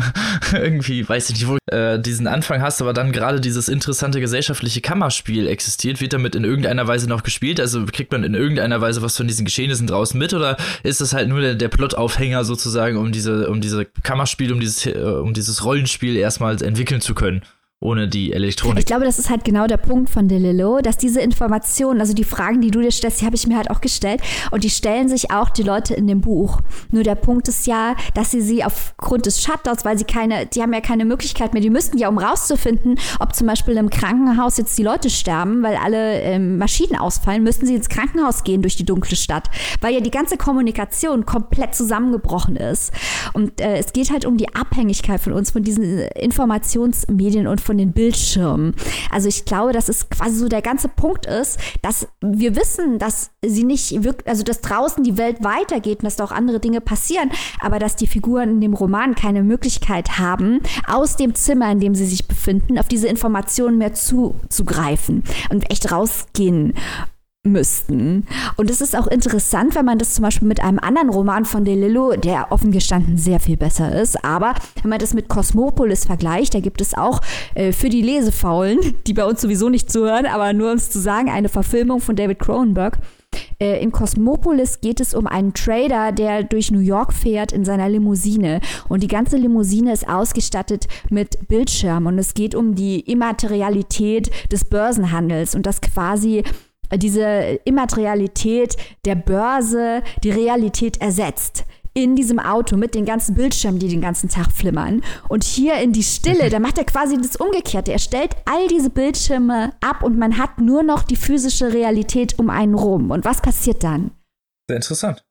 <laughs> irgendwie, weiß ich nicht, wo äh, diesen Anfang hast, aber dann gerade dieses interessante gesellschaftliche Kammerspiel existiert. Wird damit in irgendeiner Weise noch gespielt? Also kriegt man in irgendeiner Weise was von diesen Geschehnissen draußen mit oder ist das halt nur der, der Plotaufhänger sozusagen, um diese, um diese Kammerspiel, um dieses, äh, um dieses Rollenspiel erstmal entwickeln zu können? Ohne die Elektronik. Ich glaube, das ist halt genau der Punkt von DeLillo, dass diese Informationen, also die Fragen, die du dir stellst, die habe ich mir halt auch gestellt und die stellen sich auch die Leute in dem Buch. Nur der Punkt ist ja, dass sie sie aufgrund des Shutdowns, weil sie keine, die haben ja keine Möglichkeit mehr, die müssten ja, um rauszufinden, ob zum Beispiel im Krankenhaus jetzt die Leute sterben, weil alle ähm, Maschinen ausfallen, müssten sie ins Krankenhaus gehen durch die dunkle Stadt, weil ja die ganze Kommunikation komplett zusammengebrochen ist. Und äh, es geht halt um die Abhängigkeit von uns, von diesen Informationsmedien und von von den Bildschirmen. Also ich glaube, dass es quasi so der ganze Punkt ist, dass wir wissen, dass sie nicht wirklich, also dass draußen die Welt weitergeht und dass da auch andere Dinge passieren, aber dass die Figuren in dem Roman keine Möglichkeit haben, aus dem Zimmer, in dem sie sich befinden, auf diese Informationen mehr zuzugreifen und echt rausgehen müssten. Und es ist auch interessant, wenn man das zum Beispiel mit einem anderen Roman von DeLillo, der offen gestanden sehr viel besser ist, aber wenn man das mit Cosmopolis vergleicht, da gibt es auch äh, für die Lesefaulen, <laughs> die bei uns sowieso nicht zuhören, aber nur um es zu sagen, eine Verfilmung von David Cronenberg. Äh, in Cosmopolis geht es um einen Trader, der durch New York fährt in seiner Limousine. Und die ganze Limousine ist ausgestattet mit Bildschirmen. Und es geht um die Immaterialität des Börsenhandels und das quasi diese Immaterialität der Börse die Realität ersetzt in diesem Auto mit den ganzen Bildschirmen, die den ganzen Tag flimmern. Und hier in die Stille, <laughs> da macht er quasi das Umgekehrte. Er stellt all diese Bildschirme ab und man hat nur noch die physische Realität um einen rum. Und was passiert dann? Sehr interessant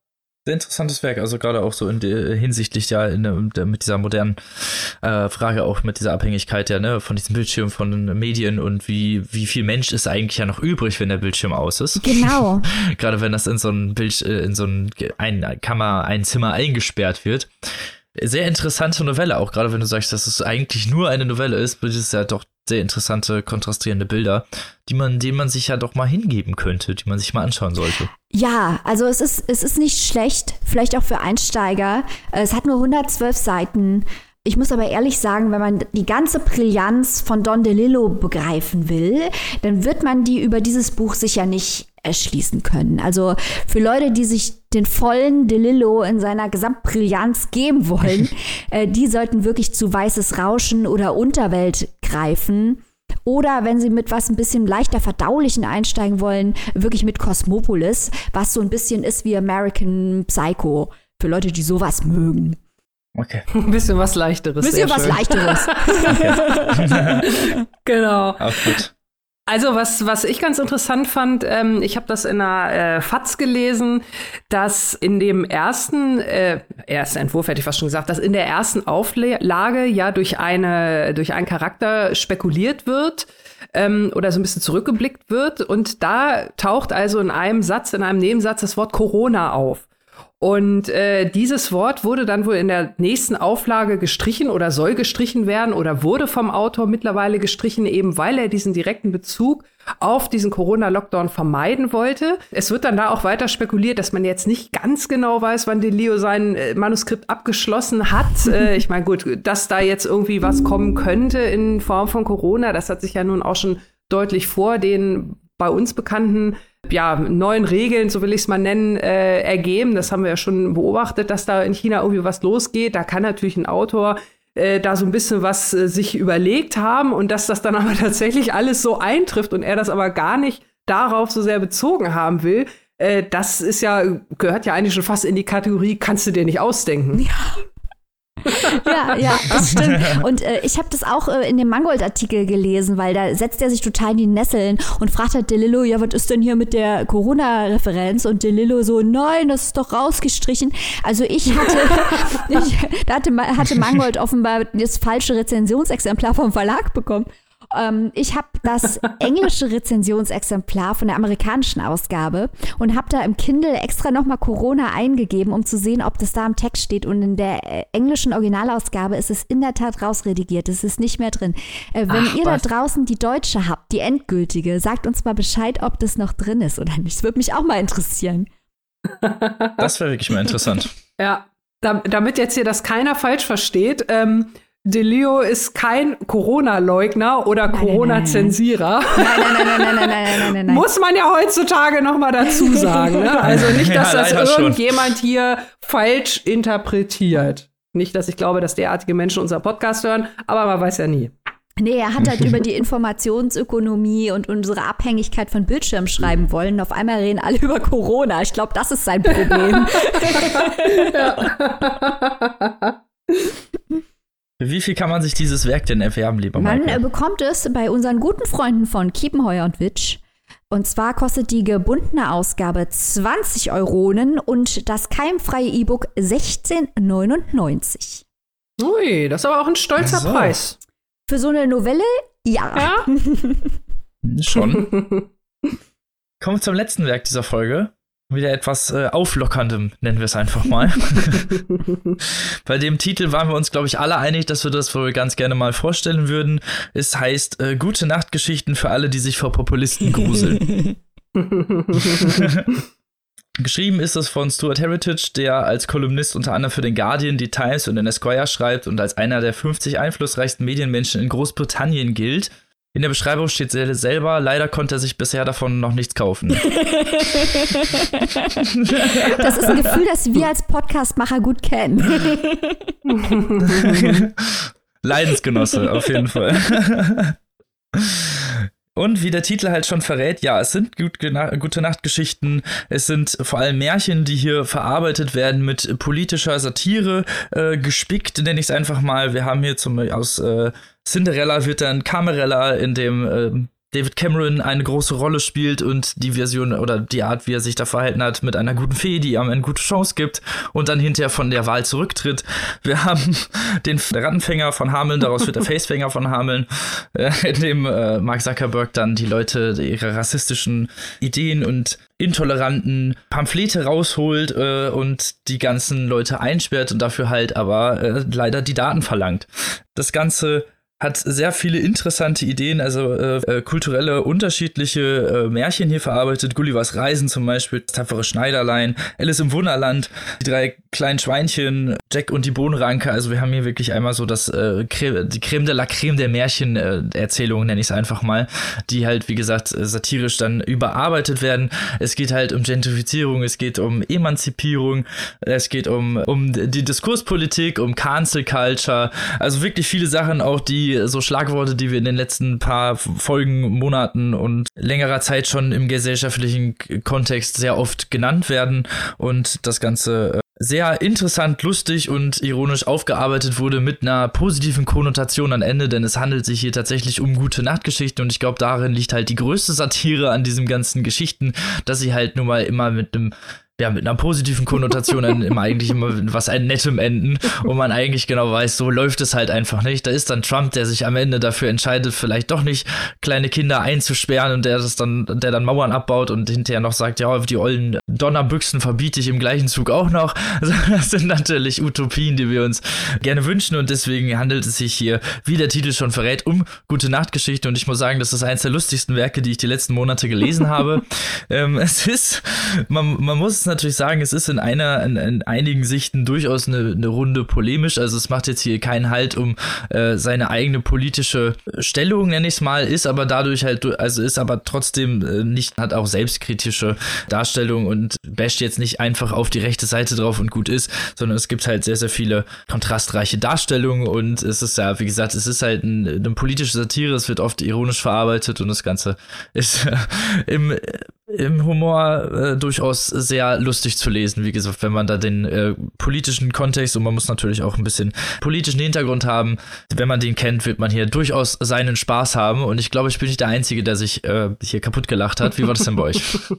sehr interessantes Werk, also gerade auch so in der hinsichtlich ja in der, mit dieser modernen äh, Frage auch mit dieser Abhängigkeit ja ne von diesem Bildschirm von den Medien und wie wie viel Mensch ist eigentlich ja noch übrig, wenn der Bildschirm aus ist. Genau. <laughs> gerade wenn das in so ein Bild äh, in so ein, ein Kammer ein Zimmer eingesperrt wird. Sehr interessante Novelle, auch gerade wenn du sagst, dass es eigentlich nur eine Novelle ist, wird es ja doch sehr interessante, kontrastierende Bilder, die man, denen man sich ja doch mal hingeben könnte, die man sich mal anschauen sollte. Ja, also es ist, es ist nicht schlecht, vielleicht auch für Einsteiger. Es hat nur 112 Seiten. Ich muss aber ehrlich sagen, wenn man die ganze Brillanz von Don DeLillo begreifen will, dann wird man die über dieses Buch sicher nicht erschließen können. Also für Leute, die sich den vollen DeLillo in seiner Gesamtbrillanz geben wollen, <laughs> äh, die sollten wirklich zu Weißes Rauschen oder Unterwelt greifen. Oder wenn sie mit was ein bisschen leichter verdaulichen einsteigen wollen, wirklich mit Cosmopolis, was so ein bisschen ist wie American Psycho. Für Leute, die sowas mögen. Okay. <laughs> Ein bisschen was leichteres. Ein bisschen was schön. leichteres. <laughs> genau. Auch gut. Also was, was ich ganz interessant fand, ähm, ich habe das in einer äh, FAZ gelesen, dass in dem ersten, äh, ersten Entwurf hätte ich fast schon gesagt, dass in der ersten Auflage ja durch eine, durch einen Charakter spekuliert wird ähm, oder so ein bisschen zurückgeblickt wird und da taucht also in einem Satz, in einem Nebensatz das Wort Corona auf. Und äh, dieses Wort wurde dann wohl in der nächsten Auflage gestrichen oder soll gestrichen werden oder wurde vom Autor mittlerweile gestrichen, eben weil er diesen direkten Bezug auf diesen Corona-Lockdown vermeiden wollte. Es wird dann da auch weiter spekuliert, dass man jetzt nicht ganz genau weiß, wann Delio sein äh, Manuskript abgeschlossen hat. <laughs> äh, ich meine, gut, dass da jetzt irgendwie was kommen könnte in Form von Corona, das hat sich ja nun auch schon deutlich vor den bei uns bekannten ja, neuen Regeln, so will ich es mal nennen, äh, ergeben. Das haben wir ja schon beobachtet, dass da in China irgendwie was losgeht. Da kann natürlich ein Autor äh, da so ein bisschen was äh, sich überlegt haben und dass das dann <laughs> aber tatsächlich alles so eintrifft und er das aber gar nicht darauf so sehr bezogen haben will, äh, das ist ja, gehört ja eigentlich schon fast in die Kategorie, kannst du dir nicht ausdenken. Ja ja, ja, das stimmt. Und äh, ich habe das auch äh, in dem Mangold-Artikel gelesen, weil da setzt er sich total in die Nesseln und fragt halt DeLillo, ja, was ist denn hier mit der Corona-Referenz? Und DeLillo so, nein, das ist doch rausgestrichen. Also ich hatte, <laughs> ich, da hatte, hatte Mangold offenbar das falsche Rezensionsexemplar vom Verlag bekommen. Ähm, ich habe das <laughs> englische Rezensionsexemplar von der amerikanischen Ausgabe und habe da im Kindle extra nochmal Corona eingegeben, um zu sehen, ob das da im Text steht. Und in der äh, englischen Originalausgabe ist es in der Tat rausredigiert. Es ist nicht mehr drin. Äh, wenn Ach, ihr was? da draußen die deutsche habt, die endgültige, sagt uns mal Bescheid, ob das noch drin ist oder nicht. Das würde mich auch mal interessieren. <laughs> Das wäre wirklich mal interessant. Ja, damit jetzt hier das keiner falsch versteht, ähm, Delio ist kein Corona-Leugner oder Corona-Zensierer. Nein, nein, nein, nein, nein, nein, nein, nein, nein. Muss man ja heutzutage noch mal dazu sagen. Ne? Also <laughs> nicht, dass ja, das irgendjemand schon. hier falsch interpretiert. Nicht, dass ich glaube, dass derartige Menschen unser Podcast hören, aber man weiß ja nie. Nee, er hat halt über die Informationsökonomie und unsere Abhängigkeit von Bildschirm schreiben wollen. Auf einmal reden alle über Corona. Ich glaube, das ist sein Problem. <laughs> Für <laughs> wie viel kann man sich dieses Werk denn erwerben, lieber Man Michael? bekommt es bei unseren guten Freunden von Kiepenheuer und Witsch. Und zwar kostet die gebundene Ausgabe 20 Euronen und das keimfreie E-Book 16,99. Ui, das ist aber auch ein stolzer so. Preis. Für so eine Novelle? Ja. ja? Schon. <laughs> Kommen wir zum letzten Werk dieser Folge. Wieder etwas äh, Auflockerndem, nennen wir es einfach mal. <laughs> Bei dem Titel waren wir uns, glaube ich, alle einig, dass wir das wohl ganz gerne mal vorstellen würden. Es heißt äh, Gute Nachtgeschichten für alle, die sich vor Populisten gruseln. <laughs> Geschrieben ist es von Stuart Heritage, der als Kolumnist unter anderem für den Guardian, die Times und den Esquire schreibt und als einer der 50 einflussreichsten Medienmenschen in Großbritannien gilt. In der Beschreibung steht selber, leider konnte er sich bisher davon noch nichts kaufen. <laughs> das ist ein Gefühl, das wir als Podcastmacher gut kennen. <laughs> Leidensgenosse, auf jeden Fall. <laughs> Und wie der Titel halt schon verrät, ja, es sind gut, gute Nachtgeschichten, es sind vor allem Märchen, die hier verarbeitet werden mit politischer Satire, äh, gespickt, nenne ich es einfach mal. Wir haben hier zum aus äh, Cinderella wird dann Camerella, in dem äh, David Cameron eine große Rolle spielt und die Version oder die Art, wie er sich da verhalten hat, mit einer guten Fee, die ihm eine gute Chance gibt und dann hinterher von der Wahl zurücktritt. Wir haben <laughs> den Rattenfänger von Hameln, daraus wird der <laughs> Facefänger von Hameln, äh, in dem äh, Mark Zuckerberg dann die Leute ihre rassistischen Ideen und intoleranten Pamphlete rausholt äh, und die ganzen Leute einsperrt und dafür halt aber äh, leider die Daten verlangt. Das Ganze hat sehr viele interessante Ideen, also äh, äh, kulturelle, unterschiedliche äh, Märchen hier verarbeitet. Gullivers Reisen zum Beispiel, tapfere Schneiderlein, Alice im Wunderland, die drei kleinen Schweinchen, Jack und die Bohnenranke. Also wir haben hier wirklich einmal so das äh, Creme, die Creme de la Creme der Märchenerzählungen, nenne ich es einfach mal, die halt, wie gesagt, äh, satirisch dann überarbeitet werden. Es geht halt um Gentrifizierung, es geht um Emanzipierung, es geht um, um die Diskurspolitik, um Cancel Culture, also wirklich viele Sachen auch, die so Schlagworte, die wir in den letzten paar Folgen, Monaten und längerer Zeit schon im gesellschaftlichen Kontext sehr oft genannt werden und das Ganze äh, sehr interessant, lustig und ironisch aufgearbeitet wurde mit einer positiven Konnotation am Ende, denn es handelt sich hier tatsächlich um gute Nachtgeschichten und ich glaube, darin liegt halt die größte Satire an diesen ganzen Geschichten, dass sie halt nun mal immer mit einem ja, mit einer positiven Konnotation dann immer eigentlich immer was ein nettem enden und man eigentlich genau weiß, so läuft es halt einfach nicht. Da ist dann Trump, der sich am Ende dafür entscheidet, vielleicht doch nicht kleine Kinder einzusperren und der das dann, der dann Mauern abbaut und hinterher noch sagt, ja, die ollen Donnerbüchsen verbiete ich im gleichen Zug auch noch. <laughs> Also das sind natürlich Utopien, die wir uns gerne wünschen und deswegen handelt es sich hier, wie der Titel schon verrät, um gute Nachtgeschichte und ich muss sagen, das ist eines der lustigsten Werke, die ich die letzten Monate gelesen <laughs> habe. ähm, es ist, man, man muss es natürlich sagen, es ist in einer, in, in einigen Sichten durchaus eine, eine, Runde polemisch. Also es macht jetzt hier keinen Halt um äh, seine eigene politische Stellung, nenne ich es mal, ist aber dadurch halt, also ist aber trotzdem äh, nicht, hat auch selbstkritische Darstellung und basht jetzt nicht einfach auf die rechte Seite drauf und gut ist, sondern es gibt halt sehr, sehr viele kontrastreiche Darstellungen und es ist ja, wie gesagt, es ist halt ein, eine politische Satire, es wird oft ironisch verarbeitet und das Ganze ist <laughs> im im Humor äh, durchaus sehr lustig zu lesen. Wie gesagt, wenn man da den äh, politischen Kontext und man muss natürlich auch ein bisschen politischen Hintergrund haben. Wenn man den kennt, wird man hier durchaus seinen Spaß haben. Und ich glaube, ich bin nicht der Einzige, der sich äh, hier kaputt gelacht hat. Wie war das denn bei euch? <laughs>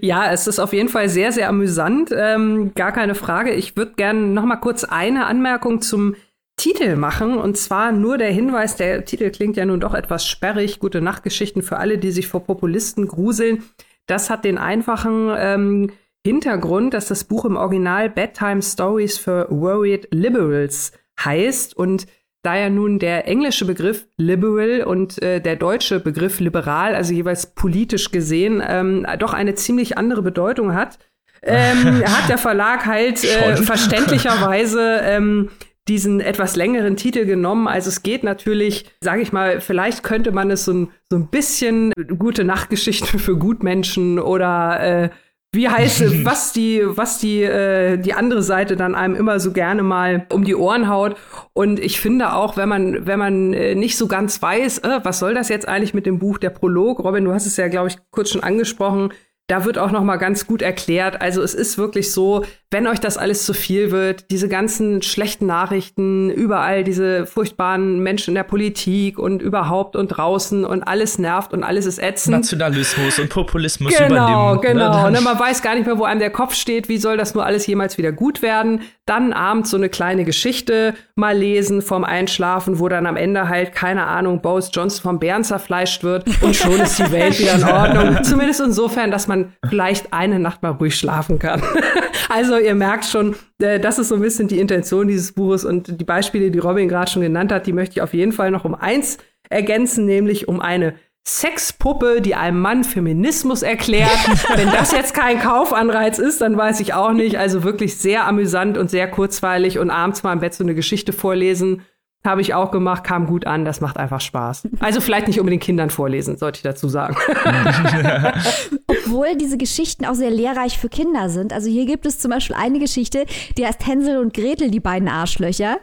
Ja, es ist auf jeden Fall sehr, sehr amüsant. Ähm, gar keine Frage. Ich würde gerne noch mal kurz eine Anmerkung zum Titel machen. Und zwar nur der Hinweis, der Titel klingt ja nun doch etwas sperrig. Gute Nachtgeschichten für alle, die sich vor Populisten gruseln. Das hat den einfachen ähm, Hintergrund, dass das Buch im Original Bedtime Stories for Worried Liberals heißt und da ja nun der englische Begriff liberal und äh, der deutsche Begriff liberal, also jeweils politisch gesehen, ähm, doch eine ziemlich andere Bedeutung hat, <laughs> ähm, hat der Verlag halt äh, verständlicherweise ähm, diesen etwas längeren Titel genommen. Also es geht natürlich, sage ich mal, vielleicht könnte man es so ein, so ein bisschen gute Nachtgeschichten für Gutmenschen oder äh, wie heißt <laughs> was die, was die, äh, die andere Seite dann einem immer so gerne mal um die Ohren haut. Und ich finde auch, wenn man, wenn man äh, nicht so ganz weiß, äh, was soll das jetzt eigentlich mit dem Buch, der Prolog, Robin, du hast es ja, glaube ich, kurz schon angesprochen, da wird auch noch mal ganz gut erklärt. Also es ist wirklich so, wenn euch das alles zu viel wird, diese ganzen schlechten Nachrichten, überall diese furchtbaren Menschen in der Politik und überhaupt und draußen und alles nervt und alles ist ätzend. Nationalismus und Populismus genau, übernehmen. Genau, genau. Ne? Man weiß gar nicht mehr, wo einem der Kopf steht. Wie soll das nur alles jemals wieder gut werden? Dann abends so eine kleine Geschichte mal lesen vorm Einschlafen, wo dann am Ende halt, keine Ahnung, Boris Johnson vom Bären zerfleischt wird und schon ist die Welt wieder in <laughs> Ordnung. Zumindest insofern, dass man man vielleicht eine Nacht mal ruhig schlafen kann. <laughs> also ihr merkt schon, äh, das ist so ein bisschen die Intention dieses Buches und die Beispiele, die Robin gerade schon genannt hat, die möchte ich auf jeden Fall noch um eins ergänzen, nämlich um eine Sexpuppe, die einem Mann Feminismus erklärt. <laughs> Wenn das jetzt kein Kaufanreiz ist, dann weiß ich auch nicht. Also wirklich sehr amüsant und sehr kurzweilig und abends mal im Bett so eine Geschichte vorlesen habe ich auch gemacht, kam gut an, das macht einfach Spaß. Also vielleicht nicht unbedingt Kindern vorlesen, sollte ich dazu sagen. <laughs> Obwohl diese Geschichten auch sehr lehrreich für Kinder sind. Also hier gibt es zum Beispiel eine Geschichte, die heißt Hänsel und Gretel, die beiden Arschlöcher.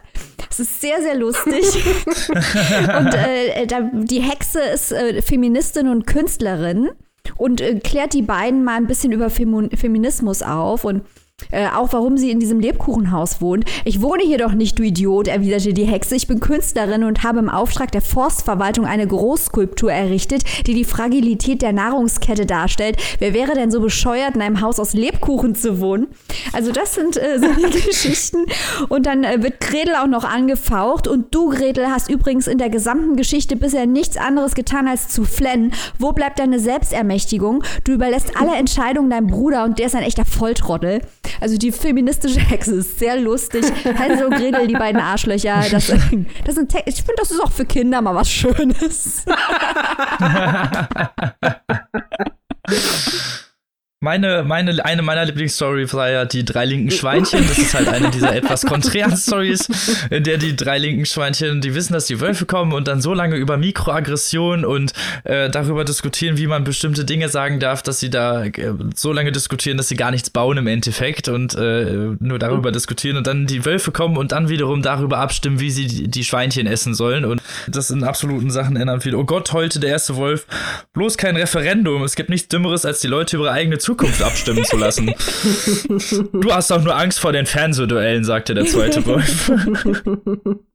Das ist sehr, sehr lustig. <laughs> und äh, da, die Hexe ist äh, Feministin und Künstlerin und äh, klärt die beiden mal ein bisschen über Fem Feminismus auf und äh, auch warum sie in diesem Lebkuchenhaus wohnt. Ich wohne hier doch nicht, du Idiot, erwiderte die Hexe. Ich bin Künstlerin und habe im Auftrag der Forstverwaltung eine Großskulptur errichtet, die die Fragilität der Nahrungskette darstellt. Wer wäre denn so bescheuert, in einem Haus aus Lebkuchen zu wohnen? Also das sind äh, so die <laughs> Geschichten. Und dann äh, wird Gretel auch noch angefaucht. Und du, Gretel, hast übrigens in der gesamten Geschichte bisher nichts anderes getan, als zu flennen. Wo bleibt deine Selbstermächtigung? Du überlässt alle Entscheidungen deinem Bruder und der ist ein echter Volltrottel. Also die feministische Hexe ist sehr lustig. Hänsel und Gretel, die beiden Arschlöcher. Das, <laughs> das sind ich finde, das ist auch für Kinder mal was Schönes. <laughs> <laughs> Meine, meine, eine meiner Lieblingsstory war die drei linken Schweinchen. Das ist halt eine dieser <laughs> etwas konträren Stories, in der die drei linken Schweinchen, die wissen, dass die Wölfe kommen und dann so lange über Mikroaggression und äh, darüber diskutieren, wie man bestimmte Dinge sagen darf, dass sie da äh, so lange diskutieren, dass sie gar nichts bauen im Endeffekt und äh, nur darüber mhm. diskutieren und dann die Wölfe kommen und dann wiederum darüber abstimmen, wie sie die, die Schweinchen essen sollen und das in absoluten Sachen ändern viel. Oh Gott, heute der erste Wolf. Bloß kein Referendum. Es gibt nichts Dümmeres, als die Leute über eigene Zukunft Zukunft abstimmen zu lassen. Du hast doch nur Angst vor den Fernsehduellen, sagte der zweite <laughs> Wolf.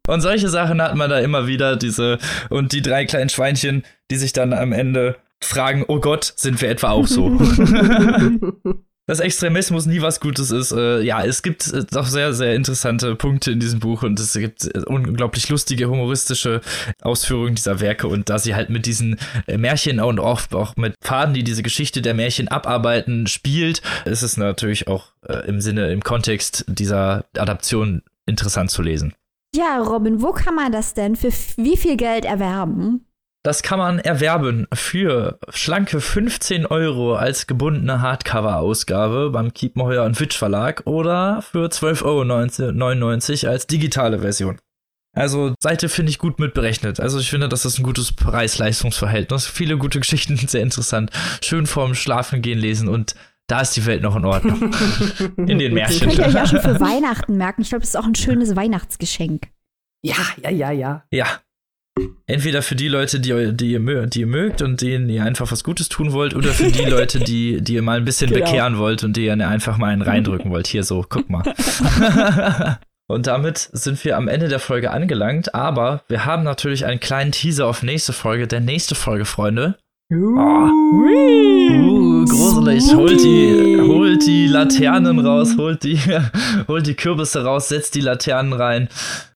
Und solche Sachen hat man da immer wieder, diese, und die drei kleinen Schweinchen, die sich dann am Ende fragen, oh Gott, sind wir etwa auch so? <laughs> dass Extremismus nie was Gutes ist. Äh, ja, es gibt äh, doch sehr, sehr interessante Punkte in diesem Buch und es gibt äh, unglaublich lustige, humoristische Ausführungen dieser Werke und da sie halt mit diesen äh, Märchen und oft auch mit Faden, die diese Geschichte der Märchen abarbeiten, spielt, ist es natürlich auch äh, im Sinne, im Kontext dieser Adaption interessant zu lesen. Ja, Robin, wo kann man das denn für wie viel Geld erwerben? Das kann man erwerben für schlanke 15 Euro als gebundene Hardcover-Ausgabe beim Kiepenheuer und Witsch Verlag oder für 12,99 Euro als digitale Version. Also Seite finde ich gut mitberechnet. Also ich finde, das ist ein gutes Preis-Leistungs-Verhältnis. Viele gute Geschichten, sehr interessant. Schön vorm Schlafen gehen lesen und da ist die Welt noch in Ordnung. <laughs> in den Märchen. Könnt ihr euch auch schon für Weihnachten merken. Ich glaube, das ist auch ein schönes Weihnachtsgeschenk. Ja, ja, ja, ja. Ja, Entweder für die Leute, die, die, ihr, die ihr mögt und denen ihr einfach was Gutes tun wollt, oder für die <laughs> Leute, die, die ihr mal ein bisschen genau. bekehren wollt und die ihr einfach mal einen reindrücken wollt. Hier so, guck mal. <laughs> und damit sind wir am Ende der Folge angelangt, aber wir haben natürlich einen kleinen Teaser auf nächste Folge. Der nächste Folge, Freunde. Oh. Uh, gruselig. Holt die, holt die Laternen raus, holt die, <laughs> holt die Kürbisse raus, setzt die Laternen rein.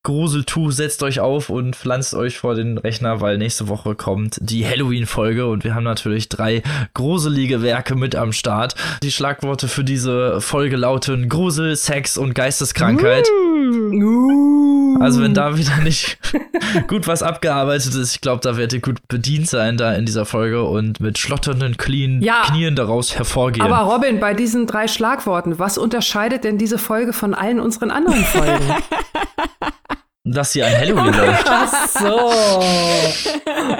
Gruseltuch, setzt euch auf und pflanzt euch vor den Rechner, weil nächste Woche kommt die Halloween-Folge und wir haben natürlich drei gruselige Werke mit am Start. Die Schlagworte für diese Folge lauten Grusel, Sex und Geisteskrankheit. Also wenn da wieder nicht <laughs> gut was abgearbeitet ist, ich glaube, da werdet ihr gut bedient sein da in dieser Folge und mit schlotternden Knien, Ja. Knien daraus hervorgehen. Aber Robin, bei diesen drei Schlagworten, was unterscheidet denn diese Folge von allen unseren anderen Folgen? <laughs> dass hier ein <laughs> Halloween läuft. Ach so.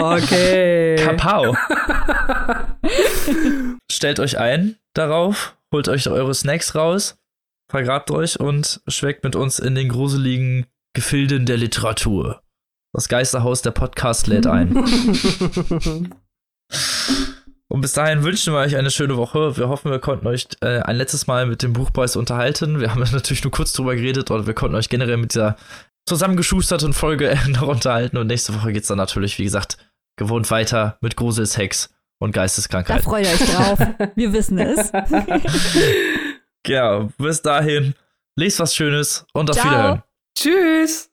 Okay. Kapau. <laughs> Stellt euch ein darauf, holt euch eure Snacks raus, vergrabt euch und schweckt mit uns in den gruseligen Gefilden der Literatur. Das Geisterhaus der Podcast lädt ein. <laughs> Und bis dahin wünschen wir euch eine schöne Woche. Wir hoffen, wir konnten euch äh, ein letztes Mal mit dem Buchpreis unterhalten. Wir haben natürlich nur kurz drüber geredet, oder wir konnten euch generell mit dieser zusammengeschusterten Folge <laughs> noch unterhalten. Und nächste Woche geht's dann natürlich, wie gesagt, gewohnt weiter mit Gruselsex und Da Geisteskrankheit. freut euch drauf. <laughs> Wir wissen es. Ja, <laughs> bis dahin, lest was Schönes und auf Ciao. Wiederhören. Tschüss.